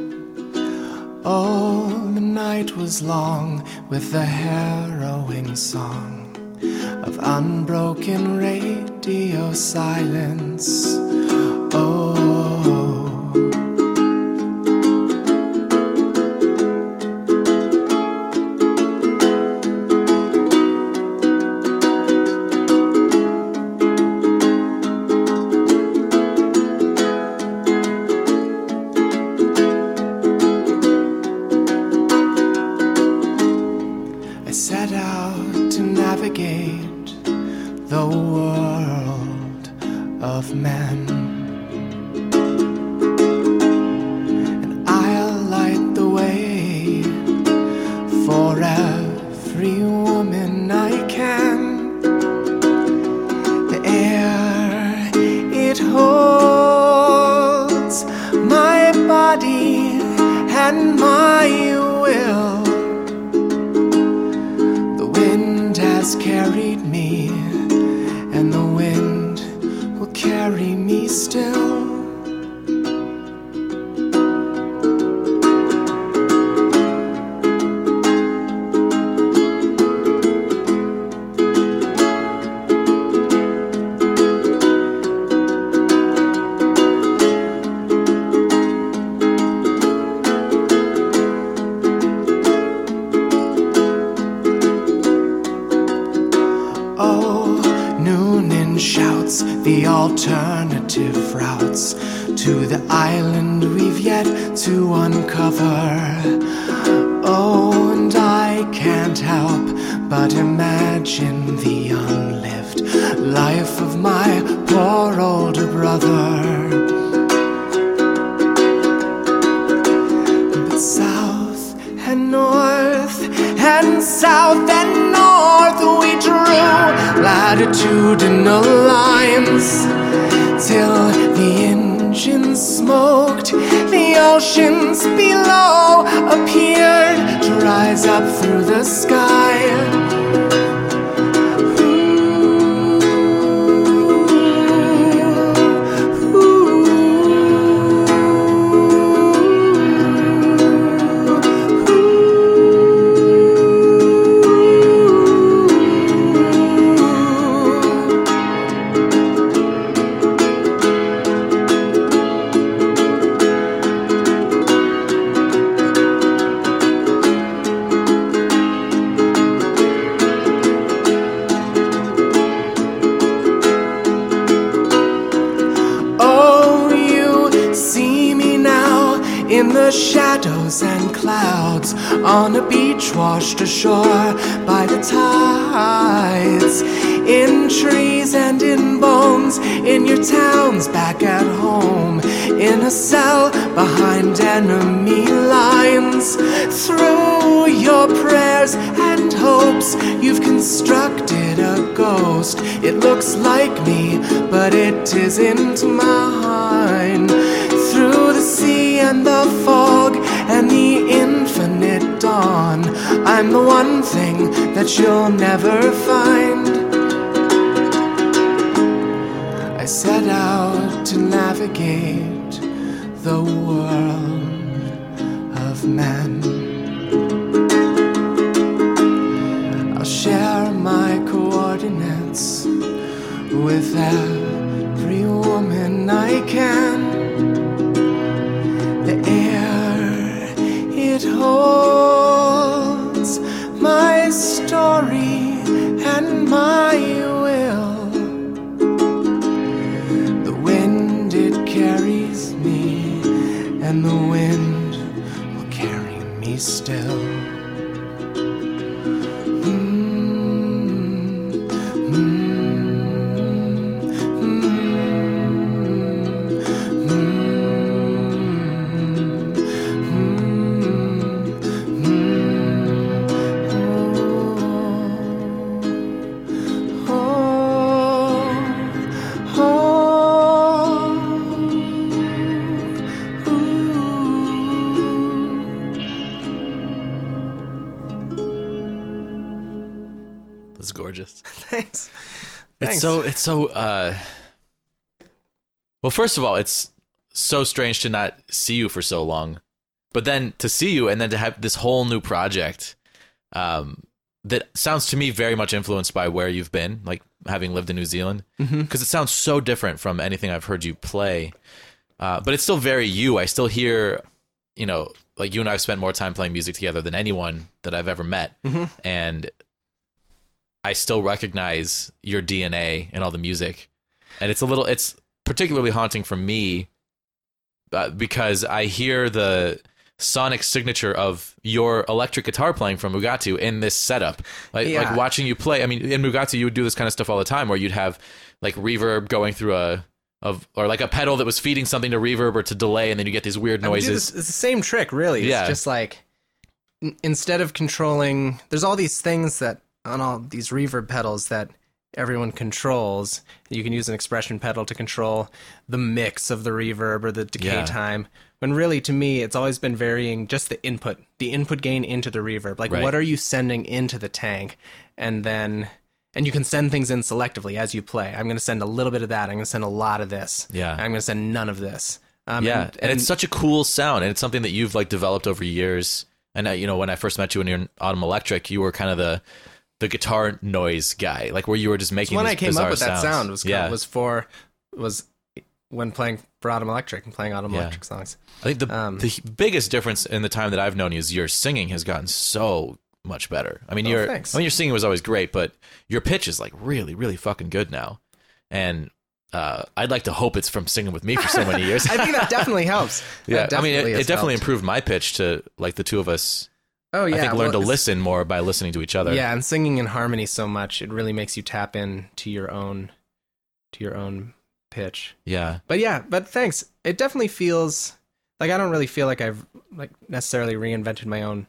Oh, the night was long with the harrowing song of unbroken radio silence. You've constructed a ghost. It looks like me, but it isn't mine. Through the sea and the fog and the infinite dawn, I'm the one thing that you'll never find. I set out to navigate the world of men. So it's so uh Well, first of all, it's so strange to not see you for so long. But then to see you and then to have this whole new project um that sounds to me very much influenced by where you've been, like having lived in New Zealand, because it sounds so different from anything I've heard you play. Uh, but it's still very you. I still hear, you know, like you and I have spent more time playing music together than anyone that I've ever met, and I still recognize your DNA and all the music. And it's a little, it's particularly haunting for me uh, because I hear the sonic signature of your electric guitar playing from Mugatu in this setup. Like, Yeah. like watching you play. I mean, in Mugatu, you would do this kind of stuff all the time where you'd have like reverb going through a, of, or like a pedal that was feeding something to reverb or to delay, and then you get these weird I would do noises. it's the same trick, really. Yeah. It's just like instead of controlling, there's all these things that on all these reverb pedals that everyone controls. You can use an expression pedal to control the mix of the reverb or the decay Yeah. time. When really, to me, it's always been varying just the input, the input gain into the reverb. Like, Right. what are you sending into the tank, and then. And you can send things in selectively as you play. I'm going to send a little bit of that. I'm going to send a lot of this. Yeah. I'm going to send none of this. Um, yeah, and, it's such a cool sound, and it's something that you've like developed over years. And you know, when I first met you when you were in Autumn Electric, you were kind of the the guitar noise guy, like where you were just making. when I came up with that sound was yeah. was for was when playing for Autumn Electric and playing Autumn Yeah. Electric songs. I think the um, the biggest difference in the time that I've known you is your singing has gotten so much better. I mean, Oh, your thanks. I mean, your singing was always great, but your pitch is like really, really fucking good now. And uh, I'd like to hope it's from singing with me for so many years. I think that definitely helps. yeah, That I mean, it, it definitely helped. improved my pitch to like the two of us. Oh yeah, I think well, learn to listen more by listening to each other. Yeah, and singing in harmony so much it really makes you tap in to your own to your own pitch. yeah. But yeah, but thanks. It definitely feels like I don't really feel like I've like necessarily reinvented my own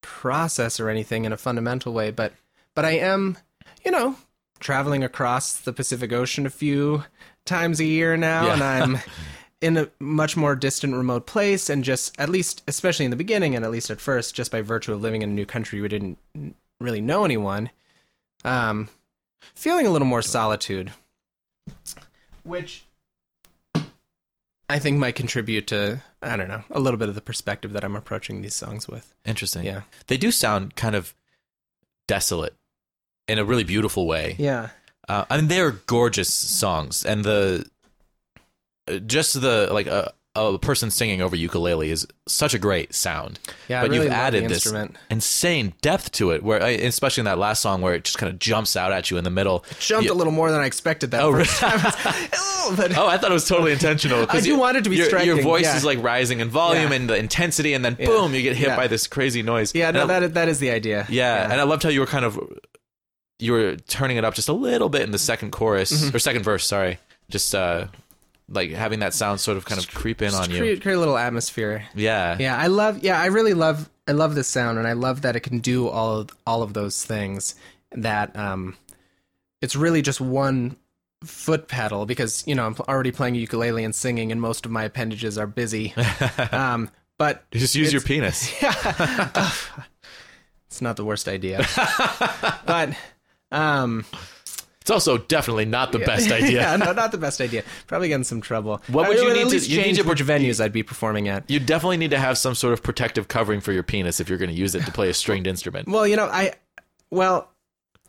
process or anything in a fundamental way, but but I am, you know, traveling across the Pacific Ocean a few times a year now, Yeah. and I'm in a much more distant, remote place, and just at least, especially in the beginning, and at least at first, just by virtue of living in a new country, we didn't really know anyone. Um, feeling a little more solitude, which I think might contribute to I don't know a little bit of the perspective that I'm approaching these songs with. Interesting. Yeah. They do sound kind of desolate in a really beautiful way. Yeah. Uh, I mean, they're gorgeous songs, and the just the like a a person singing over ukulele is such a great sound. Yeah, I but really you've added this insane depth to it, where especially in that last song where it just kind of jumps out at you in the middle. Jumped You- a little more than I expected that Oh, first time. Oh, but Oh, I thought it was totally intentional. I do you- want it to be your, Your voice yeah. is like rising in volume Yeah. and the intensity, and then boom, you get hit Yeah. by this crazy noise. yeah, And no, I- that is, that is the idea. yeah, and I loved how you were kind of you were turning it up just a little bit in the second chorus Mm-hmm. or second verse. Sorry, just uh, like having that sound sort of kind of creep in Just on you. create, create a little atmosphere. Yeah, Yeah, I love. Yeah, I really love. I love this sound, and I love that it can do all of, all of those things. That um, it's really just one foot pedal because you know I'm already playing ukulele and singing, and most of my appendages are busy. um, but You just use your penis. it's not the worst idea. but um, It's also definitely not the best idea. yeah, no, not the best idea. Probably get in some trouble. What I would you at need to- least you need change to- which venues I'd be performing at? You definitely need to have some sort of protective covering for your penis if you're going to use it to play a stringed instrument. Well, you know, I well,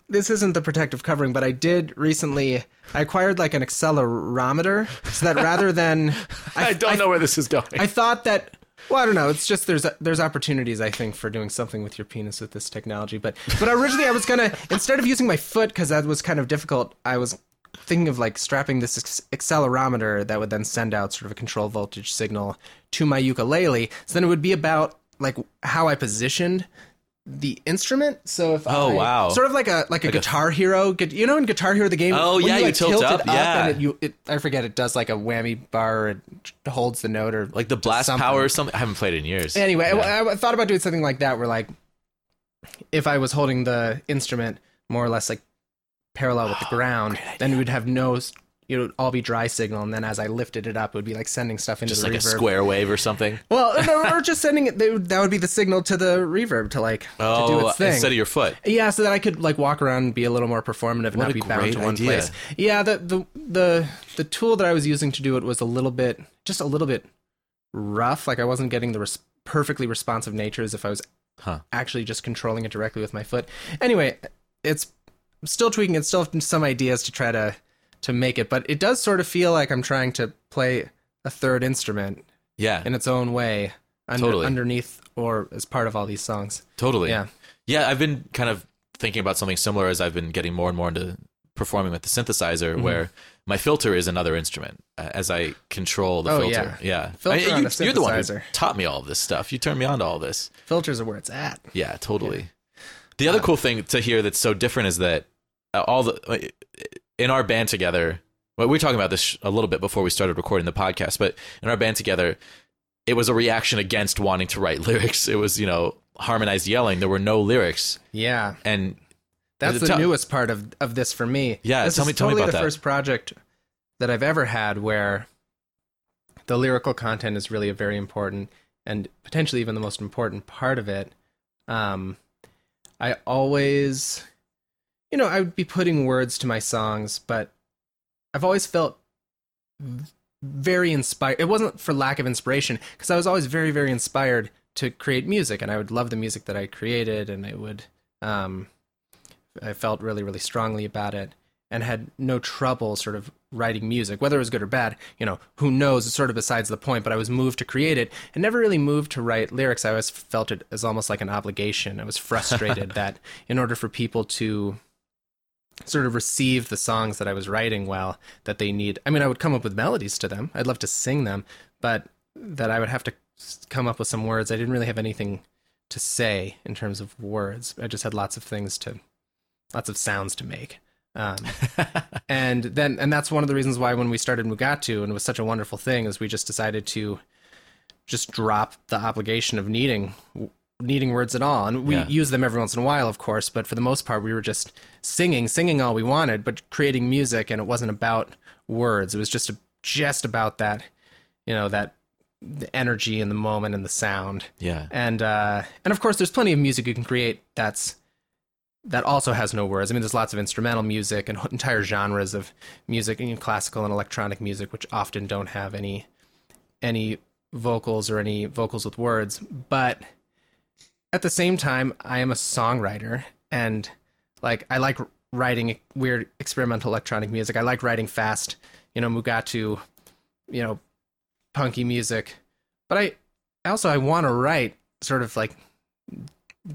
this isn't the protective covering, but I did recently. I acquired like an accelerometer, so that rather than I, don't know where this is going. I thought that. Well, I don't know. It's just there's there's opportunities I think for doing something with your penis with this technology. But but originally I was gonna instead of using my foot because that was kind of difficult. I was thinking of like strapping this accelerometer that would then send out sort of a control voltage signal to my ukulele. So then it would be about like how I positioned the instrument. So if Oh, I- wow. sort of like a like a Guitar Hero. You know in Guitar Hero the game. Oh, yeah, you like, tilt it up, yeah. and it, you it, I forget it does like a whammy bar. It holds the note or like the blast power or something. I haven't played in years. Anyway, Yeah. I, I thought about doing something like that, where like if I was holding the instrument more or less like parallel with the oh, ground, then we'd have no, it would all be dry signal, and then as I lifted it up, it would be like sending stuff into just the like a square wave or something. Well, no, or just sending it. Would, that would be the signal to the reverb to like to do Oh, its thing. instead of your foot. Yeah, so that I could like walk around and be a little more performative and What not be bound to one idea. place. Yeah, the, the the the tool that I was using to do it was a little bit just a little bit rough. Like I wasn't getting the res- perfectly responsive nature as if I was Huh. actually just controlling it directly with my foot. Anyway, it's I'm still tweaking it, still have some ideas to try to to make it, but it does sort of feel like I'm trying to play a third instrument Yeah, in its own way under, Totally. underneath or as part of all these songs. totally. Yeah. Yeah, I've been kind of thinking about something similar as I've been getting more and more into performing with the synthesizer, Mm-hmm. where my filter is another instrument uh, as I control the Oh, filter. Yeah, Filter I mean, you, a you're the one who taught me all of this stuff. You turned me on to all this. Filters are where it's at. Yeah, totally. The other cool thing to hear that's so different is that uh, all the in our band together. Well, we were talking about this a little bit before we started recording the podcast, but in our band together, it was a reaction against wanting to write lyrics. It was you know harmonized yelling. There were no lyrics, Yeah. and That's the Tell- newest part of, of this for me. Yeah, this tell is me- tell me totally about the that. first project that I've ever had where the lyrical content is really a very important and potentially even the most important part of it. Um, I always, you know, I would be putting words to my songs, but I've always felt very inspired. It wasn't for lack of inspiration because I was always very, very inspired to create music, and I would love the music that I created, and I would, um, I felt really, really strongly about it, and had no trouble sort of writing music, whether it was good or bad. You know, who knows? It's sort of besides the point. But I was moved to create it, and never really moved to write lyrics. I always felt it as almost like an obligation. I was frustrated that in order for people to sort of receive the songs that I was writing well, that they need. I mean, I would come up with melodies to them. I'd love to sing them, but that I would have to come up with some words. I didn't really have anything to say in terms of words. I just had lots of things to, lots of sounds to make. Um, and then, and that's one of the reasons why when we started Mugatu and it was such a wonderful thing is we just decided to just drop the obligation of needing needing words at all and we Yeah. use them every once in a while of course but for the most part we were just singing singing all we wanted but creating music and it wasn't about words. It was just a, just about that, you know, that the energy and the moment and the sound. Yeah. And uh, and of course, there's plenty of music you can create that's that also has no words. I mean, there's lots of instrumental music and entire genres of music, you know, classical and electronic music, which often don't have any any vocals or any vocals with words. But at the same time, I am a songwriter, and like I like writing weird experimental electronic music. I like writing fast, you know, Mugatu, you know, punky music. But I also I want to write sort of like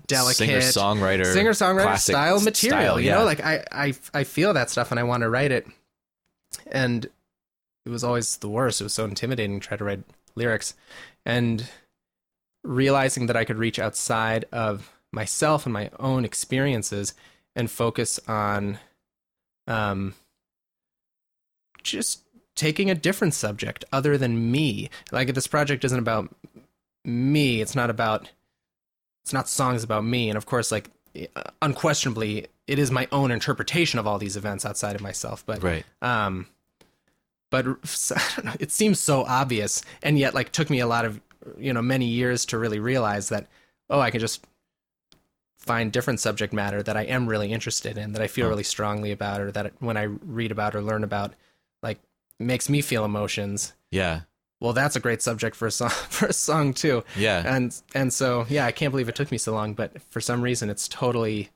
delicate Singer songwriter. singer songwriter style material. style, you know, like I, I I feel that stuff and I want to write it. And it was always the worst. It was so intimidating to try to write lyrics. And realizing that I could reach outside of myself and my own experiences and focus on um just taking a different subject other than me. Like this project isn't about me. It's not about it's not songs about me and of course like unquestionably it is my own interpretation of all these events outside of myself but Right. um but know, it seems so obvious and yet like took me a lot of you know many years to really realize that oh I can just find different subject matter that I am really interested in that I feel Oh. really strongly about or that when I read about or learn about like makes me feel emotions Yeah. well that's a great subject for a song for a song too Yeah. and and so yeah i can't believe it took me so long but for some reason it's totally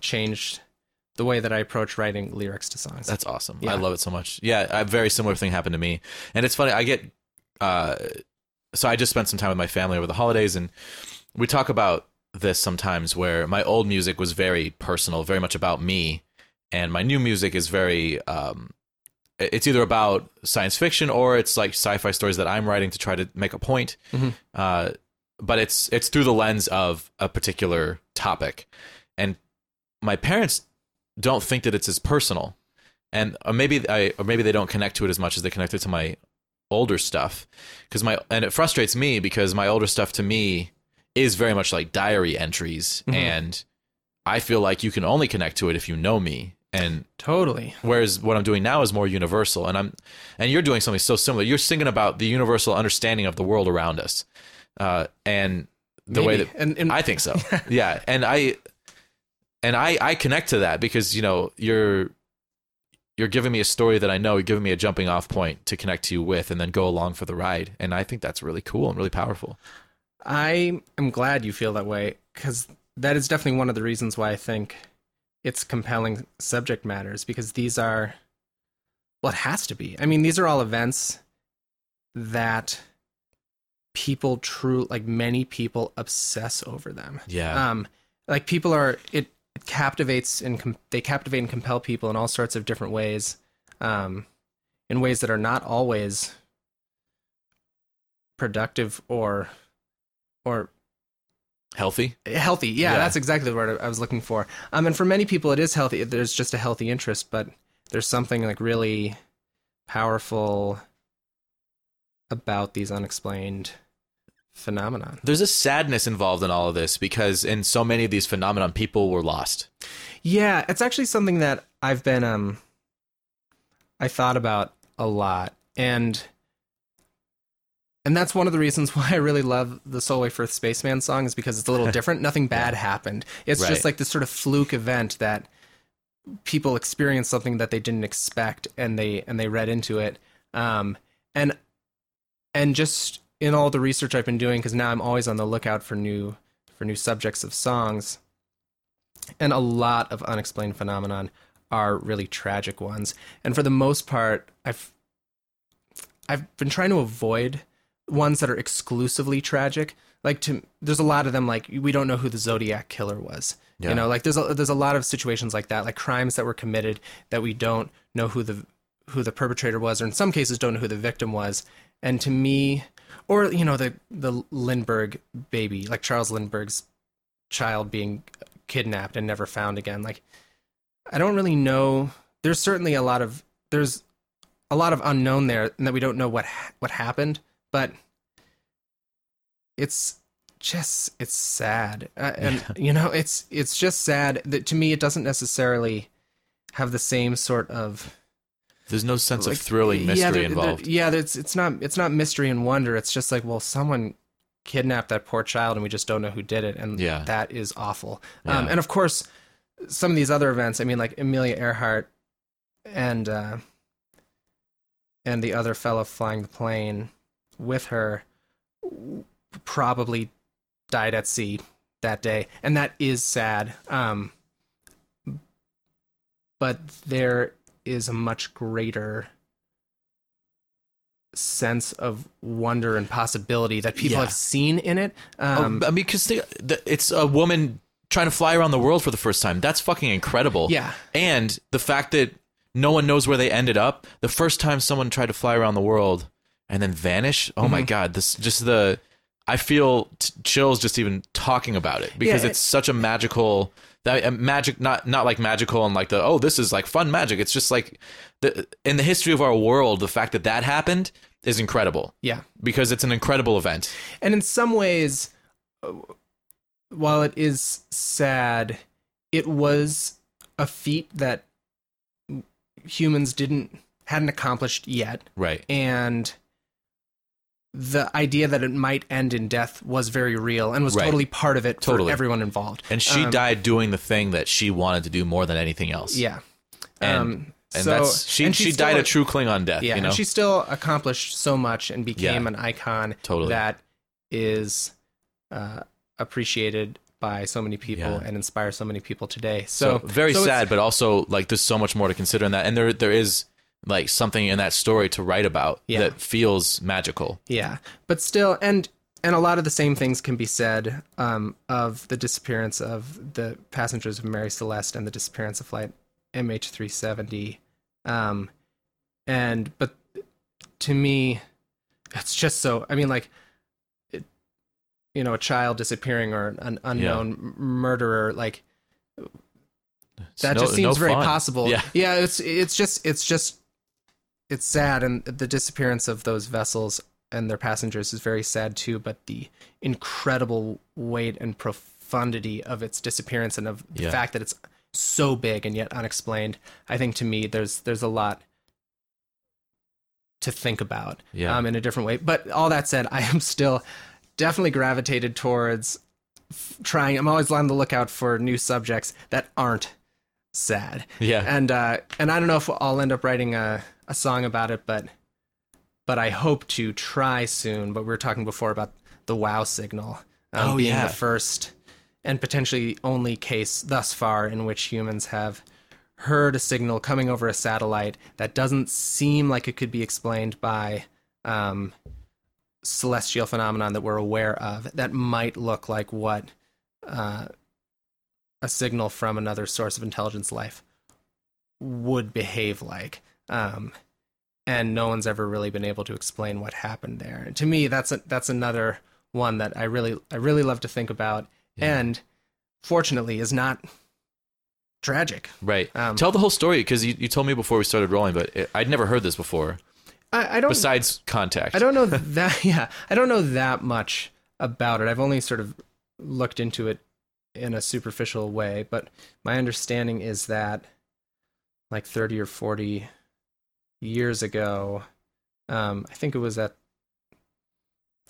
changed the way that i approach writing lyrics to songs That's awesome. Yeah. I love it so much. Yeah, a very similar thing happened to me. And it's funny, I get uh so I just spent some time with my family over the holidays and we talk about this sometimes where my old music was very personal, very much about me, and my new music is very um it's either about science fiction or it's like sci-fi stories that I'm writing to try to make a point. Mhm. Uh but it's it's through the lens of a particular topic. And my parents don't think that it's as personal and or maybe I or maybe they don't connect to it as much as they connect it to my older stuff because my and it frustrates me because my older stuff to me is very much like diary entries Mhm. and I feel like you can only connect to it if you know me and totally whereas what I'm doing now is more universal and I'm and you're doing something so similar you're singing about the universal understanding of the world around us uh and the way that and, and I think so. yeah, and I and I I connect to that because you know you're you're giving me a story that I know. You're giving me a jumping off point to connect to you with, and then go along for the ride. And I think that's really cool and really powerful. I am glad you feel that way because that is definitely one of the reasons why i think it's compelling subject matters because these are well it has to be. I mean these are all events that people true like many people obsess over them. Yeah, um like people are it, it captivates and com- they captivate and compel people in all sorts of different ways um in ways that are not always productive or or healthy. healthy yeah, Yeah. that's exactly the word i was looking for um and for many people it is healthy there's just a healthy interest but there's something like really powerful about these unexplained phenomenon There's a sadness involved in all of this because in so many of these phenomenon, people were lost. Yeah, it's actually something that I've been um I thought about a lot and and that's one of the reasons why I really love the Solway Firth Spaceman song is because it's a little different. Nothing bad happened. It's Right. just like this sort of fluke event that people experience something that they didn't expect and they and they read into it. Um and and just in all the research I've been doing cuz now I'm always on the lookout for new for new subjects of songs and a lot of unexplained phenomenon are really tragic ones and for the most part i've i've been trying to avoid ones that are exclusively tragic like to there's a lot of them like we don't know who the zodiac killer was. Yeah. you know like there's a, there's a lot of situations like that like crimes that were committed that we don't know who the who the perpetrator was or in some cases don't know who the victim was. And to me or you know the the lindbergh baby like charles lindbergh's child being kidnapped and never found again like i don't really know. There's certainly a lot of there's a lot of unknown there and that we don't know what what happened but it's just it's sad uh, and you know it's it's just sad that to me it doesn't necessarily have the same sort of There's no sense of thrilling mystery yeah, there- there- involved. yeah, it's it's not it's not mystery and wonder. It's just like, well, someone kidnapped that poor child, and we just don't know who did it, and Yeah. that is awful. Um, and of course, some of these other events. I mean, like Amelia Earhart and uh, and the other fellow flying the plane with her probably died at sea that day, and that is sad. Um, but there is a much greater sense of wonder and possibility that people Yeah. have seen in it. Um, oh, I mean, because it's a woman trying to fly around the world for the first time. That's fucking incredible. Yeah. And the fact that no one knows where they ended up. The first time someone tried to fly around the world and then vanish. Oh Mm-hmm. my god! This just the. I feel t- chills just even talking about it because Yeah, it's such a magical that uh, magic not not like magical and like the oh this is like fun magic it's just like the in the history of our world the fact that that happened is incredible yeah. because it's an incredible event And in some ways, uh, while it is sad, it was a feat that humans didn't hadn't accomplished yet, right and the idea that it might end in death was very real and was Right. totally part of it Totally. for everyone involved. and she Um, died doing the thing that she wanted to do more than anything else Yeah. and, um, and so- that's she and she died still- a true klingon death Yeah, you know and she still accomplished so much and became Yeah. an icon Totally. that is uh, appreciated by so many people Yeah. and inspires so many people today. so, So, very so sad but also like there's so much more to consider in that and there there is like something in that story to write about Yeah. that feels magical Yeah, but still, and and a lot of the same things can be said um, of the disappearance of the passengers of Mary Celeste and the disappearance of flight MH370. Um, and but to me, it's just so. I mean, like, it, you know, a child disappearing or an unknown m murderer, like It's that no- just seems no very fun. possible. yeah yeah, it's it's just it's just it's sad, and the disappearance of those vessels and their passengers is very sad too. But the incredible weight and profundity of its disappearance, and of the Yeah. fact that it's so big and yet unexplained, I think to me there's there's a lot to think about Yeah. um, in a different way. But all that said, I am still definitely gravitated towards f- trying. I'm always on the lookout for new subjects that aren't sad. Yeah. And uh and i don't know if i'll end up writing a, a song about it but but i hope to try soon. But we were talking before about the wow signal um, Oh, being yeah. the first and potentially only case thus far in which humans have heard a signal coming over a satellite that doesn't seem like it could be explained by um, celestial phenomenon that we're aware of that might look like what uh, a signal from another source of intelligence life would behave like. Um, and no one's ever really been able to explain what happened there. And to me, that's a, that's another one that I really I really love to think about, Yeah. and fortunately is not tragic. right um, tell the whole story because you, you told me before we started rolling but it, i'd never heard this before I, I don't besides contact I don't know that yeah I don't know that much about it. I've only sort of looked into it in a superficial way, but my understanding is that like 30 or 40 years ago, um, I think it was at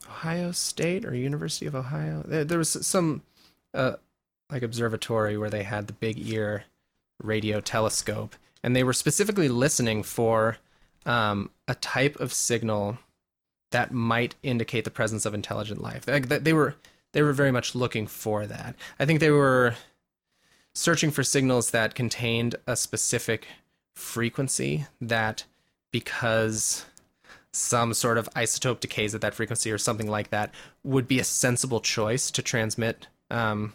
Ohio State or University of Ohio. There, there was some uh, like observatory where they had the big ear radio telescope, and they were specifically listening for um, a type of signal that might indicate the presence of intelligent life. Like, they were they were very much looking for that. I think they were searching for signals that contained a specific frequency that because some sort of isotope decays at that frequency or something like that would be a sensible choice to transmit um,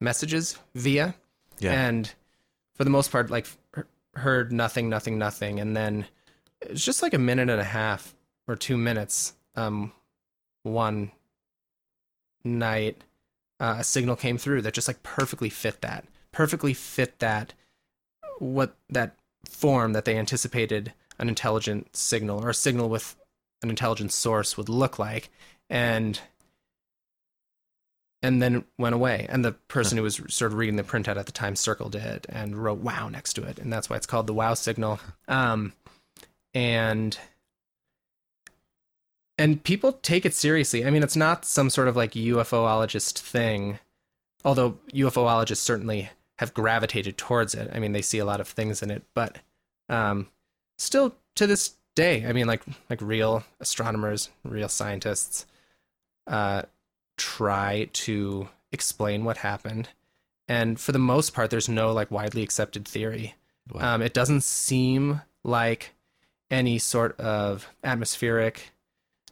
messages via. Yeah. And for the most part like heard nothing nothing nothing. And then it's just like a minute and a half or two minutes um one night uh, a signal came through that just like perfectly fit that perfectly fit that what that form that they anticipated an intelligent signal or a signal with an intelligent source would look like and and then went away. And the person who was sort of reading the printout at the time circled it and wrote "wow" next to it, and that's why it's called the "wow" signal. Um, and and people take it seriously. I mean, it's not some sort of like UFOologist thing, although UFOologists certainly have gravitated towards it. I mean, they see a lot of things in it, but um, still to this day, I mean, like like real astronomers, real scientists, uh, try to explain what happened, and for the most part, there's no like widely accepted theory. Wow. Um, it doesn't seem like any sort of atmospheric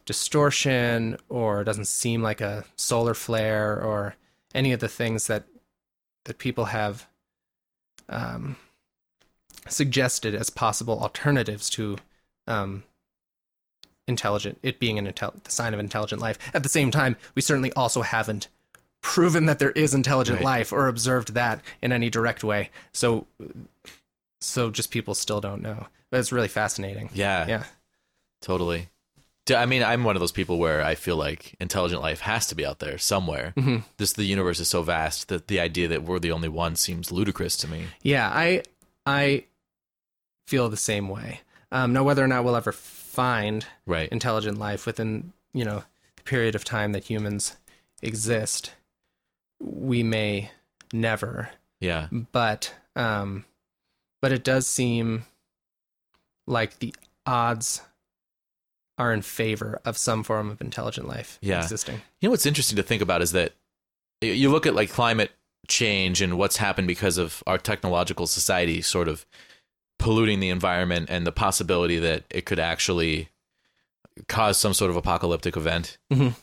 distortion, or doesn't seem like a solar flare, or any of the things that that people have um, suggested as possible alternatives to um, intelligent it being an intel- the sign of intelligent life. At the same time, we certainly also haven't proven that there is intelligent Right. life or observed that in any direct way. So, so just people still don't know. But it's really fascinating. yeah, Yeah. totally. I mean, I'm one of those people where I feel like intelligent life has to be out there somewhere. Mhm. This the universe is so vast that the idea that we're the only one seems ludicrous to me. Yeah, I I feel the same way. Um, now, whether or not we'll ever find Right. intelligent life within you know the period of time that humans exist, we may never. Yeah. But um, but it does seem like the odds are in favor of some form of intelligent life Yeah. existing. You know what's interesting to think about is that you look at like climate change and what's happened because of our technological society sort of polluting the environment and the possibility that it could actually cause some sort of apocalyptic event. Mhm.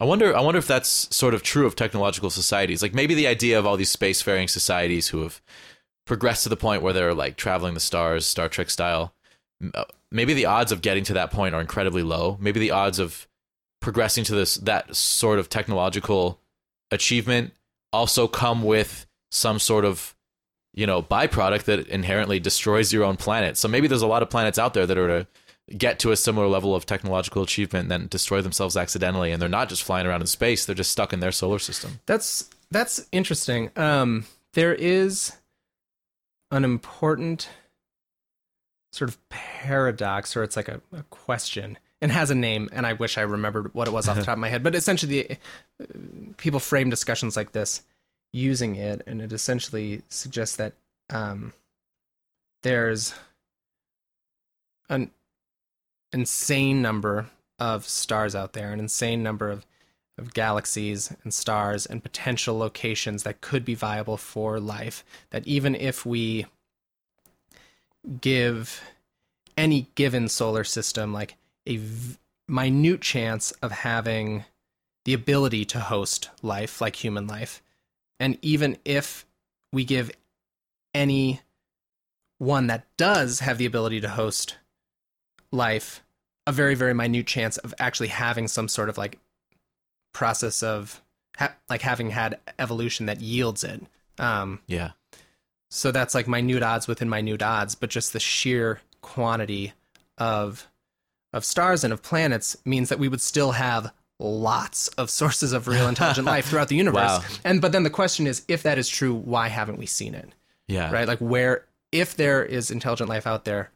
I wonder I wonder if that's sort of true of technological societies. Like maybe the idea of all these spacefaring societies who have progressed to the point where they're like traveling the stars, Star Trek style. Uh, Maybe the odds of getting to that point are incredibly low. Maybe the odds of progressing to this that sort of technological achievement also come with some sort of you know byproduct that inherently destroys your own planet. So maybe there's a lot of planets out there that are to get to a similar level of technological achievement and then destroy themselves accidentally and they're not just flying around in space, they're just stuck in their solar system. That's that's interesting. Um, there is an important sort of paradox, or it's like a, a question, and has a name. And I wish I remembered what it was off the top of my head. But essentially, uh, people frame discussions like this using it, and it essentially suggests that um, there's an insane number of stars out there, an insane number of of galaxies and stars and potential locations that could be viable for life. That even if we give any given solar system like a v- minute chance of having the ability to host life like human life, and even if we give any one that does have the ability to host life a very very minute chance of actually having some sort of like process of ha- like having had evolution that yields it. Um, Yeah. So that's like minute odds within minute odds, but just the sheer quantity of of stars and of planets means that we would still have lots of sources of real intelligent life throughout the universe. Wow. And but then the question is, if that is true, why haven't we seen it? Yeah. Right? Like where if there is intelligent life out there,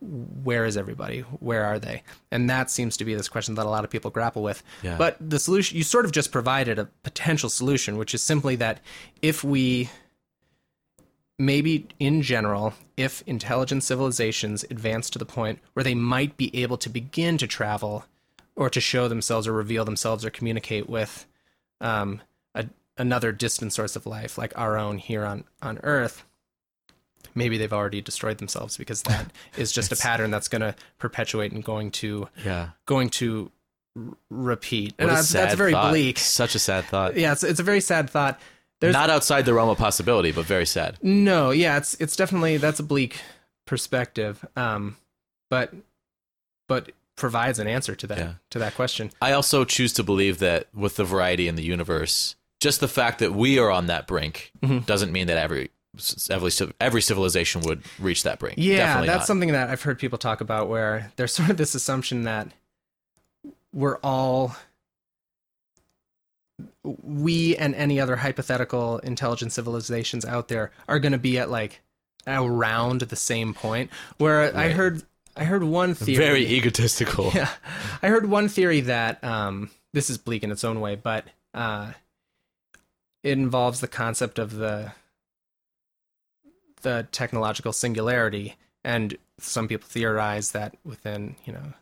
where is everybody? Where are they? And that seems to be this question that a lot of people grapple with. Yeah. But the solution you sort of just provided a potential solution, which is simply that if we maybe in general, if intelligent civilizations advance to the point where they might be able to begin to travel or to show themselves or reveal themselves or communicate with um, a, another distant source of life like our own here on, on Earth, maybe they've already destroyed themselves because that is just a pattern that's going to perpetuate and going to Yeah. going to r- repeat. What and a that's, that's very thought. bleak. Such a sad thought. Yeah, it's, it's a very sad thought. There's Not outside the realm of possibility, but very sad. no, yeah, it's it's definitely that's a bleak perspective. Um, but but provides an answer to that Yeah. to that question. I also choose to believe that with the variety in the universe, just the fact that we are on that brink Mhm. doesn't mean that every every every civilization would reach that brink. Yeah, Definitely that's not. something that I've heard people talk about where there's sort of this assumption that we're all we and any other hypothetical intelligent civilizations out there are going to be at like around the same point where I heard I heard one theory. Very egotistical. Yeah, I heard one theory that um, this is bleak in its own way, but uh, it involves the concept of the the technological singularity, and some people theorize that within you know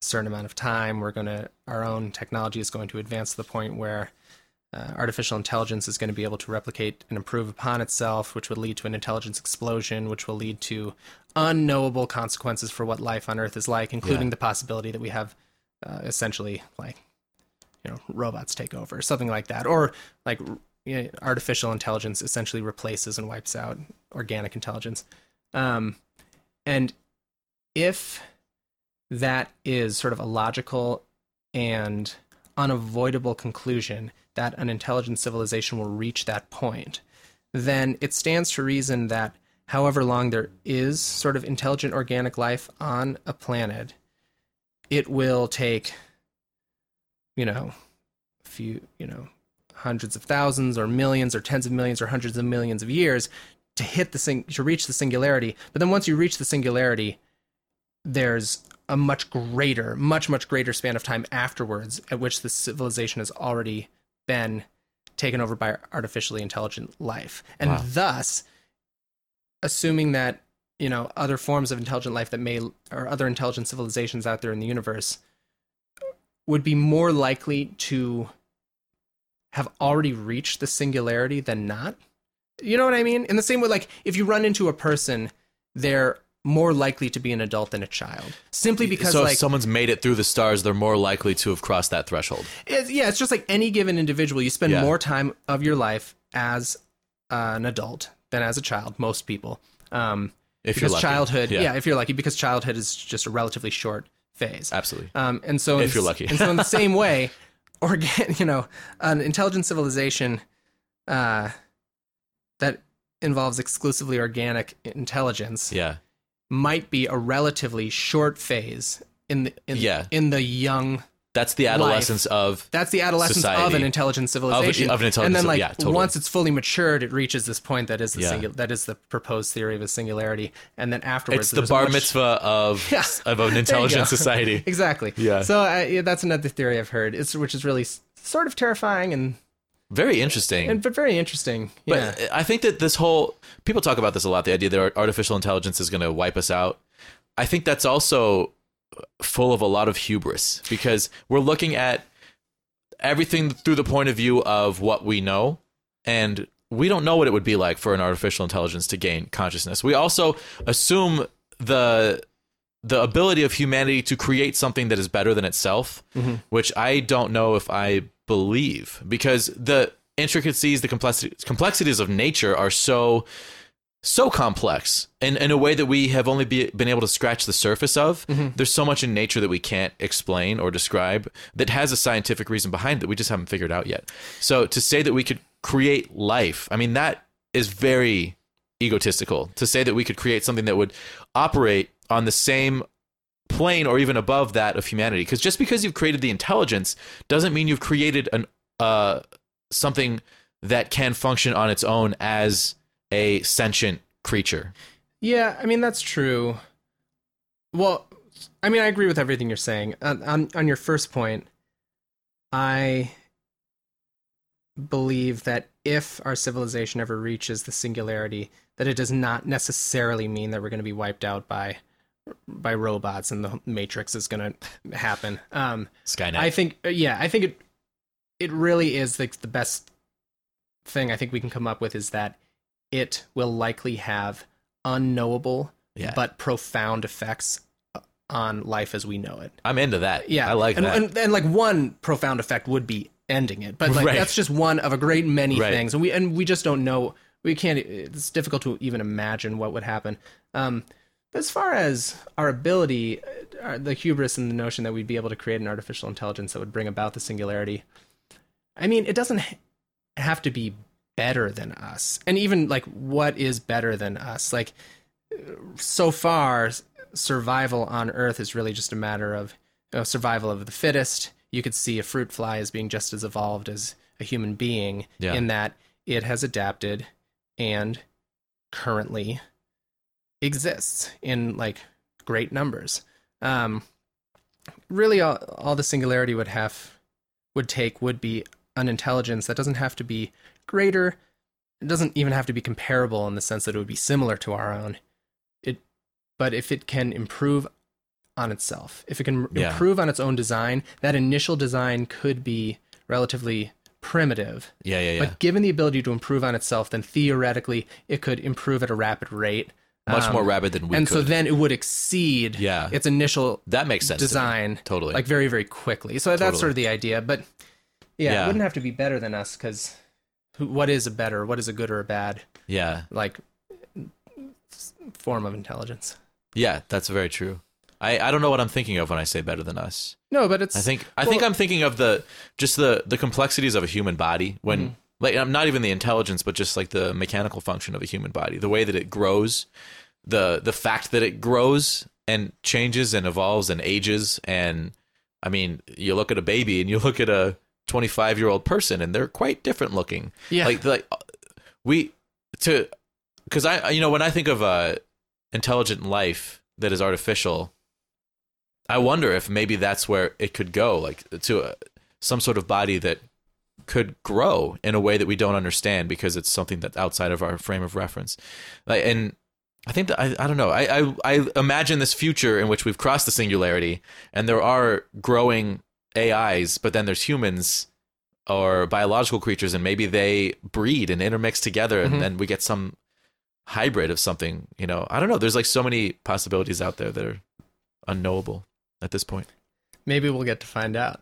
certain amount of time, we're going to our own technology is going to advance to the point where uh, artificial intelligence is going to be able to replicate and improve upon itself, which would lead to an intelligence explosion, which will lead to unknowable consequences for what life on Earth is like, including Yeah. the possibility that we have uh, essentially like you know robots take over, something like that, or like you know, artificial intelligence essentially replaces and wipes out organic intelligence. Um, and if that is sort of a logical and unavoidable conclusion that an intelligent civilization will reach that point, then it stands to reason that however long there is sort of intelligent organic life on a planet, it will take, you know, a few, you know, hundreds of thousands or millions or tens of millions or hundreds of millions of years to hit the sing- to reach the singularity. But then once you reach the singularity, there's a much greater, much much greater span of time afterwards at which the civilization has already been taken over by artificially intelligent life, and Wow. thus, assuming that you know other forms of intelligent life that may or other intelligent civilizations out there in the universe would be more likely to have already reached the singularity than not. You know what I mean? In the same way, like if you run into a person, they're more likely to be an adult than a child, simply because so like if someone's made it through the stars, they're more likely to have crossed that threshold. it's, yeah, it's just like any given individual. You spend Yeah. more time of your life as uh, an adult than as a child. Most people, um, If because you're lucky. childhood, Yeah. yeah. if you're lucky, because childhood is just a relatively short phase. Absolutely. Um, and so, in If you're lucky. and so in the same way, organ, you know, an intelligent civilization uh, that involves exclusively organic intelligence Yeah. Might be a relatively short phase in the in, Yeah. in the young. That's the adolescence of That's the adolescence of an intelligent civilization. of an intelligent and then, like yeah, totally. once it's fully matured, it reaches this point that is the Yeah. singu- that is the proposed theory of a singularity. And then afterwards, it's the bar much- mitzvah of Yeah. of an intelligent society. Exactly. Yeah. So yeah, that's another theory I've heard. It's which is really s- sort of terrifying and, Very interesting. and but very interesting. Yeah. But I think that this whole people talk about this a lot. The idea that artificial intelligence is going to wipe us out. I think that's also full of a lot of hubris because we're looking at everything through the point of view of what we know, and we don't know what it would be like for an artificial intelligence to gain consciousness. We also assume the the ability of humanity to create something that is better than itself, mm-hmm. which I don't know if I believe because the intricacies, the complexi- complexities of nature are so so complex in, in a way that we have only be, been able to scratch the surface of. Mm-hmm. There's so much in nature that we can't explain or describe that has a scientific reason behind it that we just haven't figured out yet. So to say that we could create life, I mean, that is very egotistical. To say that we could create something that would operate on the same plane or even above that of humanity. Because just because you've created the intelligence doesn't mean you've created an uh, something that can function on its own as a sentient creature. Yeah, I mean that's true. Well, I mean I agree with everything you're saying. On on, on your first point, I believe that if our civilization ever reaches the singularity, that it does not necessarily mean that we're going to be wiped out by by robots and the matrix is going to happen. Um Skynet. I think uh, yeah, I think it it really is like the best thing I think we can come up with is that it will likely have unknowable Yeah. but profound effects uh, on life as we know it. I'm into that. Yeah, I like and, that. And, and like one profound effect would be ending it, but like Right. that's just one of a great many Right. things, and we and we just don't know. We can't. It's difficult to even imagine what would happen. Um, as far as our ability, uh, the hubris and the notion that we'd be able to create an artificial intelligence that would bring about the singularity, I mean, it doesn't have to be better than us, and even like what is better than us, like so far survival on earth is really just a matter of you know, survival of the fittest. You could see a fruit fly as being just as evolved as a human being Yeah. in that it has adapted and currently exists in like great numbers. Um, really, all, all the singularity would have would take would be an intelligence that doesn't have to be greater. It doesn't even have to be comparable in the sense that it would be similar to our own. It, but if it can improve on itself, if it can Yeah. improve on its own design, that initial design could be relatively primitive. Yeah, yeah, yeah. But given the ability to improve on itself, then theoretically it could improve at a rapid rate. Much Um, more rapid than we and could. so then it would exceed Yeah. its initial that makes sense. to design Totally. like very very quickly. So that's Totally. sort of the idea. But yeah, Yeah. it wouldn't have to be better than us because what is a better, what is a good or a bad yeah. like form of intelligence? Yeah, that's very true. I, I don't know what I'm thinking of when I say better than us. No, but it's I think I think I'm thinking of the just the the complexities of a human body when Mm-hmm. Like not even the intelligence but just like the mechanical function of a human body. The way that it grows the the fact that it grows and changes and evolves and ages. And I mean you look at a baby and you look at a 25 year old person and they're quite different looking. Yeah, like like we to because I you know when I think of uh intelligent life that is artificial, I wonder if maybe that's where it could go, like to a, some sort of body that could grow in a way that we don't understand because it's something that's outside of our frame of reference. And I think that I, I don't know. I, I I imagine this future in which we've crossed the singularity and there are growing AIs, but then there's humans or biological creatures, and maybe they breed and intermix together, and Mhm. then we get some hybrid of something. You know, I don't know. There's like so many possibilities out there that are unknowable at this point. maybe we'll get to find out.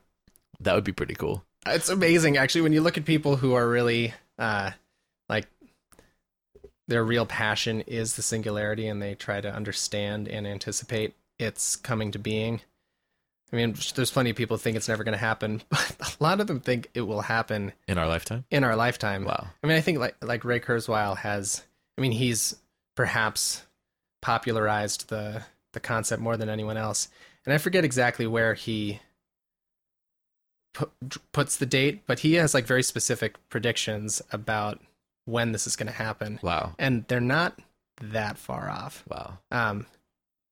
That would be pretty cool. It's amazing actually when you look at people who are really uh like their real passion is the singularity and they try to understand and anticipate its coming to being. I mean, there's plenty of people who think it's never going to happen, but a lot of them think it will happen In our lifetime. in our lifetime. Wow. I mean, I think like like Ray Kurzweil has. I mean, he's perhaps popularized the the concept more than anyone else, and I forget exactly where he pu- puts the date, but he has like very specific predictions about when this is going to happen, Wow. and they're not that far off. Wow. Um,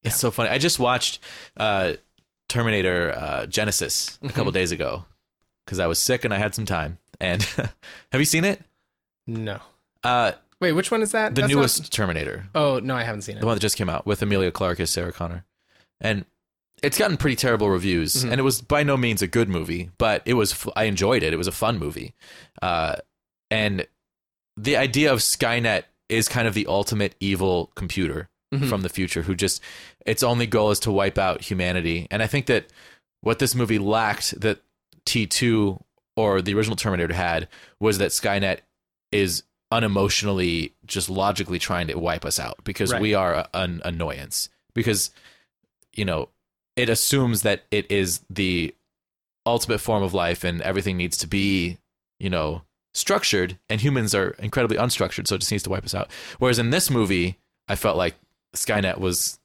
It's so funny. I just watched uh, Terminator uh, Genisys a couple Mhm. days ago because I was sick and I had some time. And have you seen it? no, Uh, wait, which one is that? the That's not- newest Terminator. Oh no, I haven't seen it. the one that just came out with Emilia Clarke as Sarah Connor, and it's gotten pretty terrible reviews. Mhm. And it was by no means a good movie, but it was. f- I enjoyed it. It was a fun movie, uh, and the idea of Skynet is kind of the ultimate evil computer Mhm. from the future who just its only goal is to wipe out humanity. And I think that what this movie lacked that T two or the original Terminator had was that Skynet is unemotionally just logically trying to wipe us out because Right. we are a- an annoyance because you know it assumes that it is the ultimate form of life and everything needs to be you know structured and humans are incredibly unstructured so it just needs to wipe us out whereas in this movie i felt like skynet was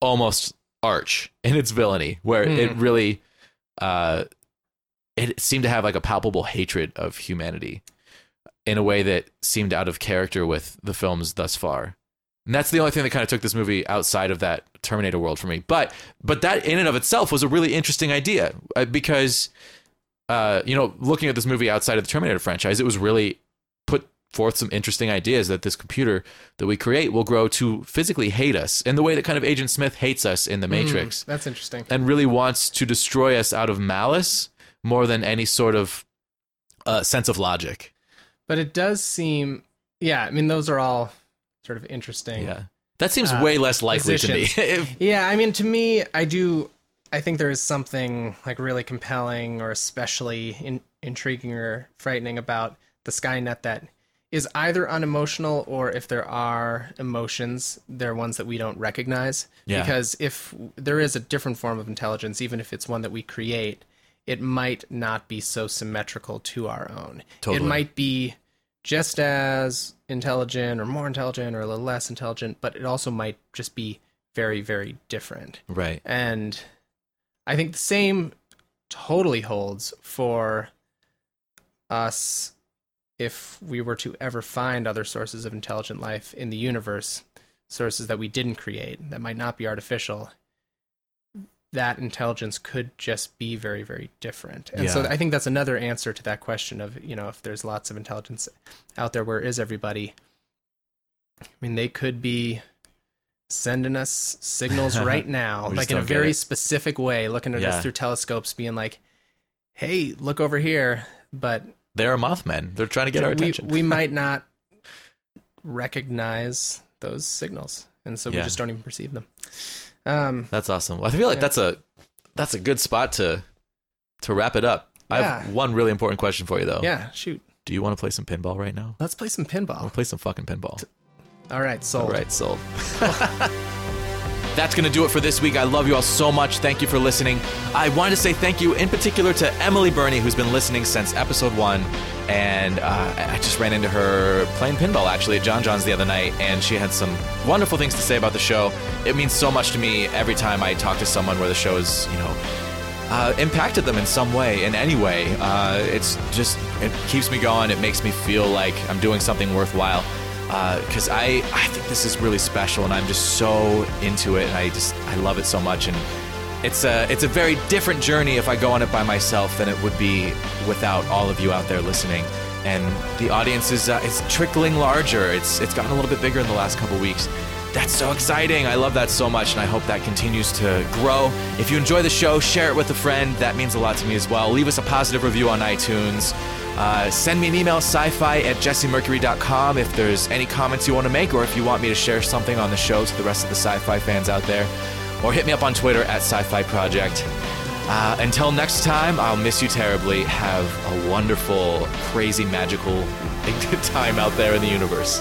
almost arch in its villainy where it Hmm. really uh it seemed to have like a palpable hatred of humanity in a way that seemed out of character with the films thus far. And that's the only thing that kind of took this movie outside of that Terminator world for me. But but that in and of itself was a really interesting idea uh, because uh, you know, looking at this movie outside of the Terminator franchise, it was really put forth some interesting ideas that this computer that we create will grow to physically hate us in the way that kind of Agent Smith hates us in the Matrix Mm, that's interesting. and really wants to destroy us out of malice more than any sort of uh, sense of logic. But it does seem, yeah. I mean, those are all sort of interesting. Yeah. That seems Uh, way less likely to me. positions. Yeah, I mean, to me, I do. I think there is something like really compelling or especially in, intriguing or frightening about the Skynet that is either unemotional or if there are emotions, they're ones that we don't recognize. Yeah. Because if there is a different form of intelligence, even if it's one that we create, it might not be so symmetrical to our own. Totally. It might be just as intelligent or more intelligent or a little less intelligent, but it also might just be very, very different. right. And I think the same totally holds for us if we were to ever find other sources of intelligent life in the universe. sources that we didn't create that might not be artificial, that intelligence could just be very, very different. And so I think that's another answer to that question of, you know, if there's lots of intelligence out there, where is everybody? I mean, they could be sending us signals right now, like in a very specific way, looking at Yeah. us through telescopes, being like, hey, look over here. But They're Mothmen. They're trying to get our we, attention. we might not recognize those signals. And so we just don't even perceive them. Um, That's awesome. I feel like Yeah. that's a that's a good spot to to wrap it up. I have one really important question for you though. yeah, shoot. Do you want to play some pinball right now? Let's play some pinball. to play some fucking pinball. All right, sold. All right, sold. That's going to do it for this week. I love you all so much. Thank you for listening. I wanted to say thank you in particular to Emily Burney, who's been listening since episode one. And uh, I just ran into her playing pinball actually at John John's the other night, and she had some wonderful things to say about the show. It means so much to me every time I talk to someone where the show is, you know, uh, impacted them in some way, in any way. Uh, it's just, it keeps me going. It makes me feel like I'm doing something worthwhile. Because I, I think this is really special, and I'm just so into it, and I just, I love it so much. And it's a, it's a very different journey if I go on it by myself than it would be without all of you out there listening. And the audience is, uh, is trickling larger. It's, it's gotten a little bit bigger in the last couple weeks. That's so exciting. I love that so much, and I hope that continues to grow. If you enjoy the show, share it with a friend. That means a lot to me as well. Leave us a positive review on iTunes. Uh, send me an email, sci-fi at jessemercury.com if there's any comments you want to make or if you want me to share something on the show to the rest of the sci-fi fans out there. Or hit me up on Twitter at sci-fi project. Uh, until next time, I'll miss you terribly. Have a wonderful, crazy, magical time out there in the universe.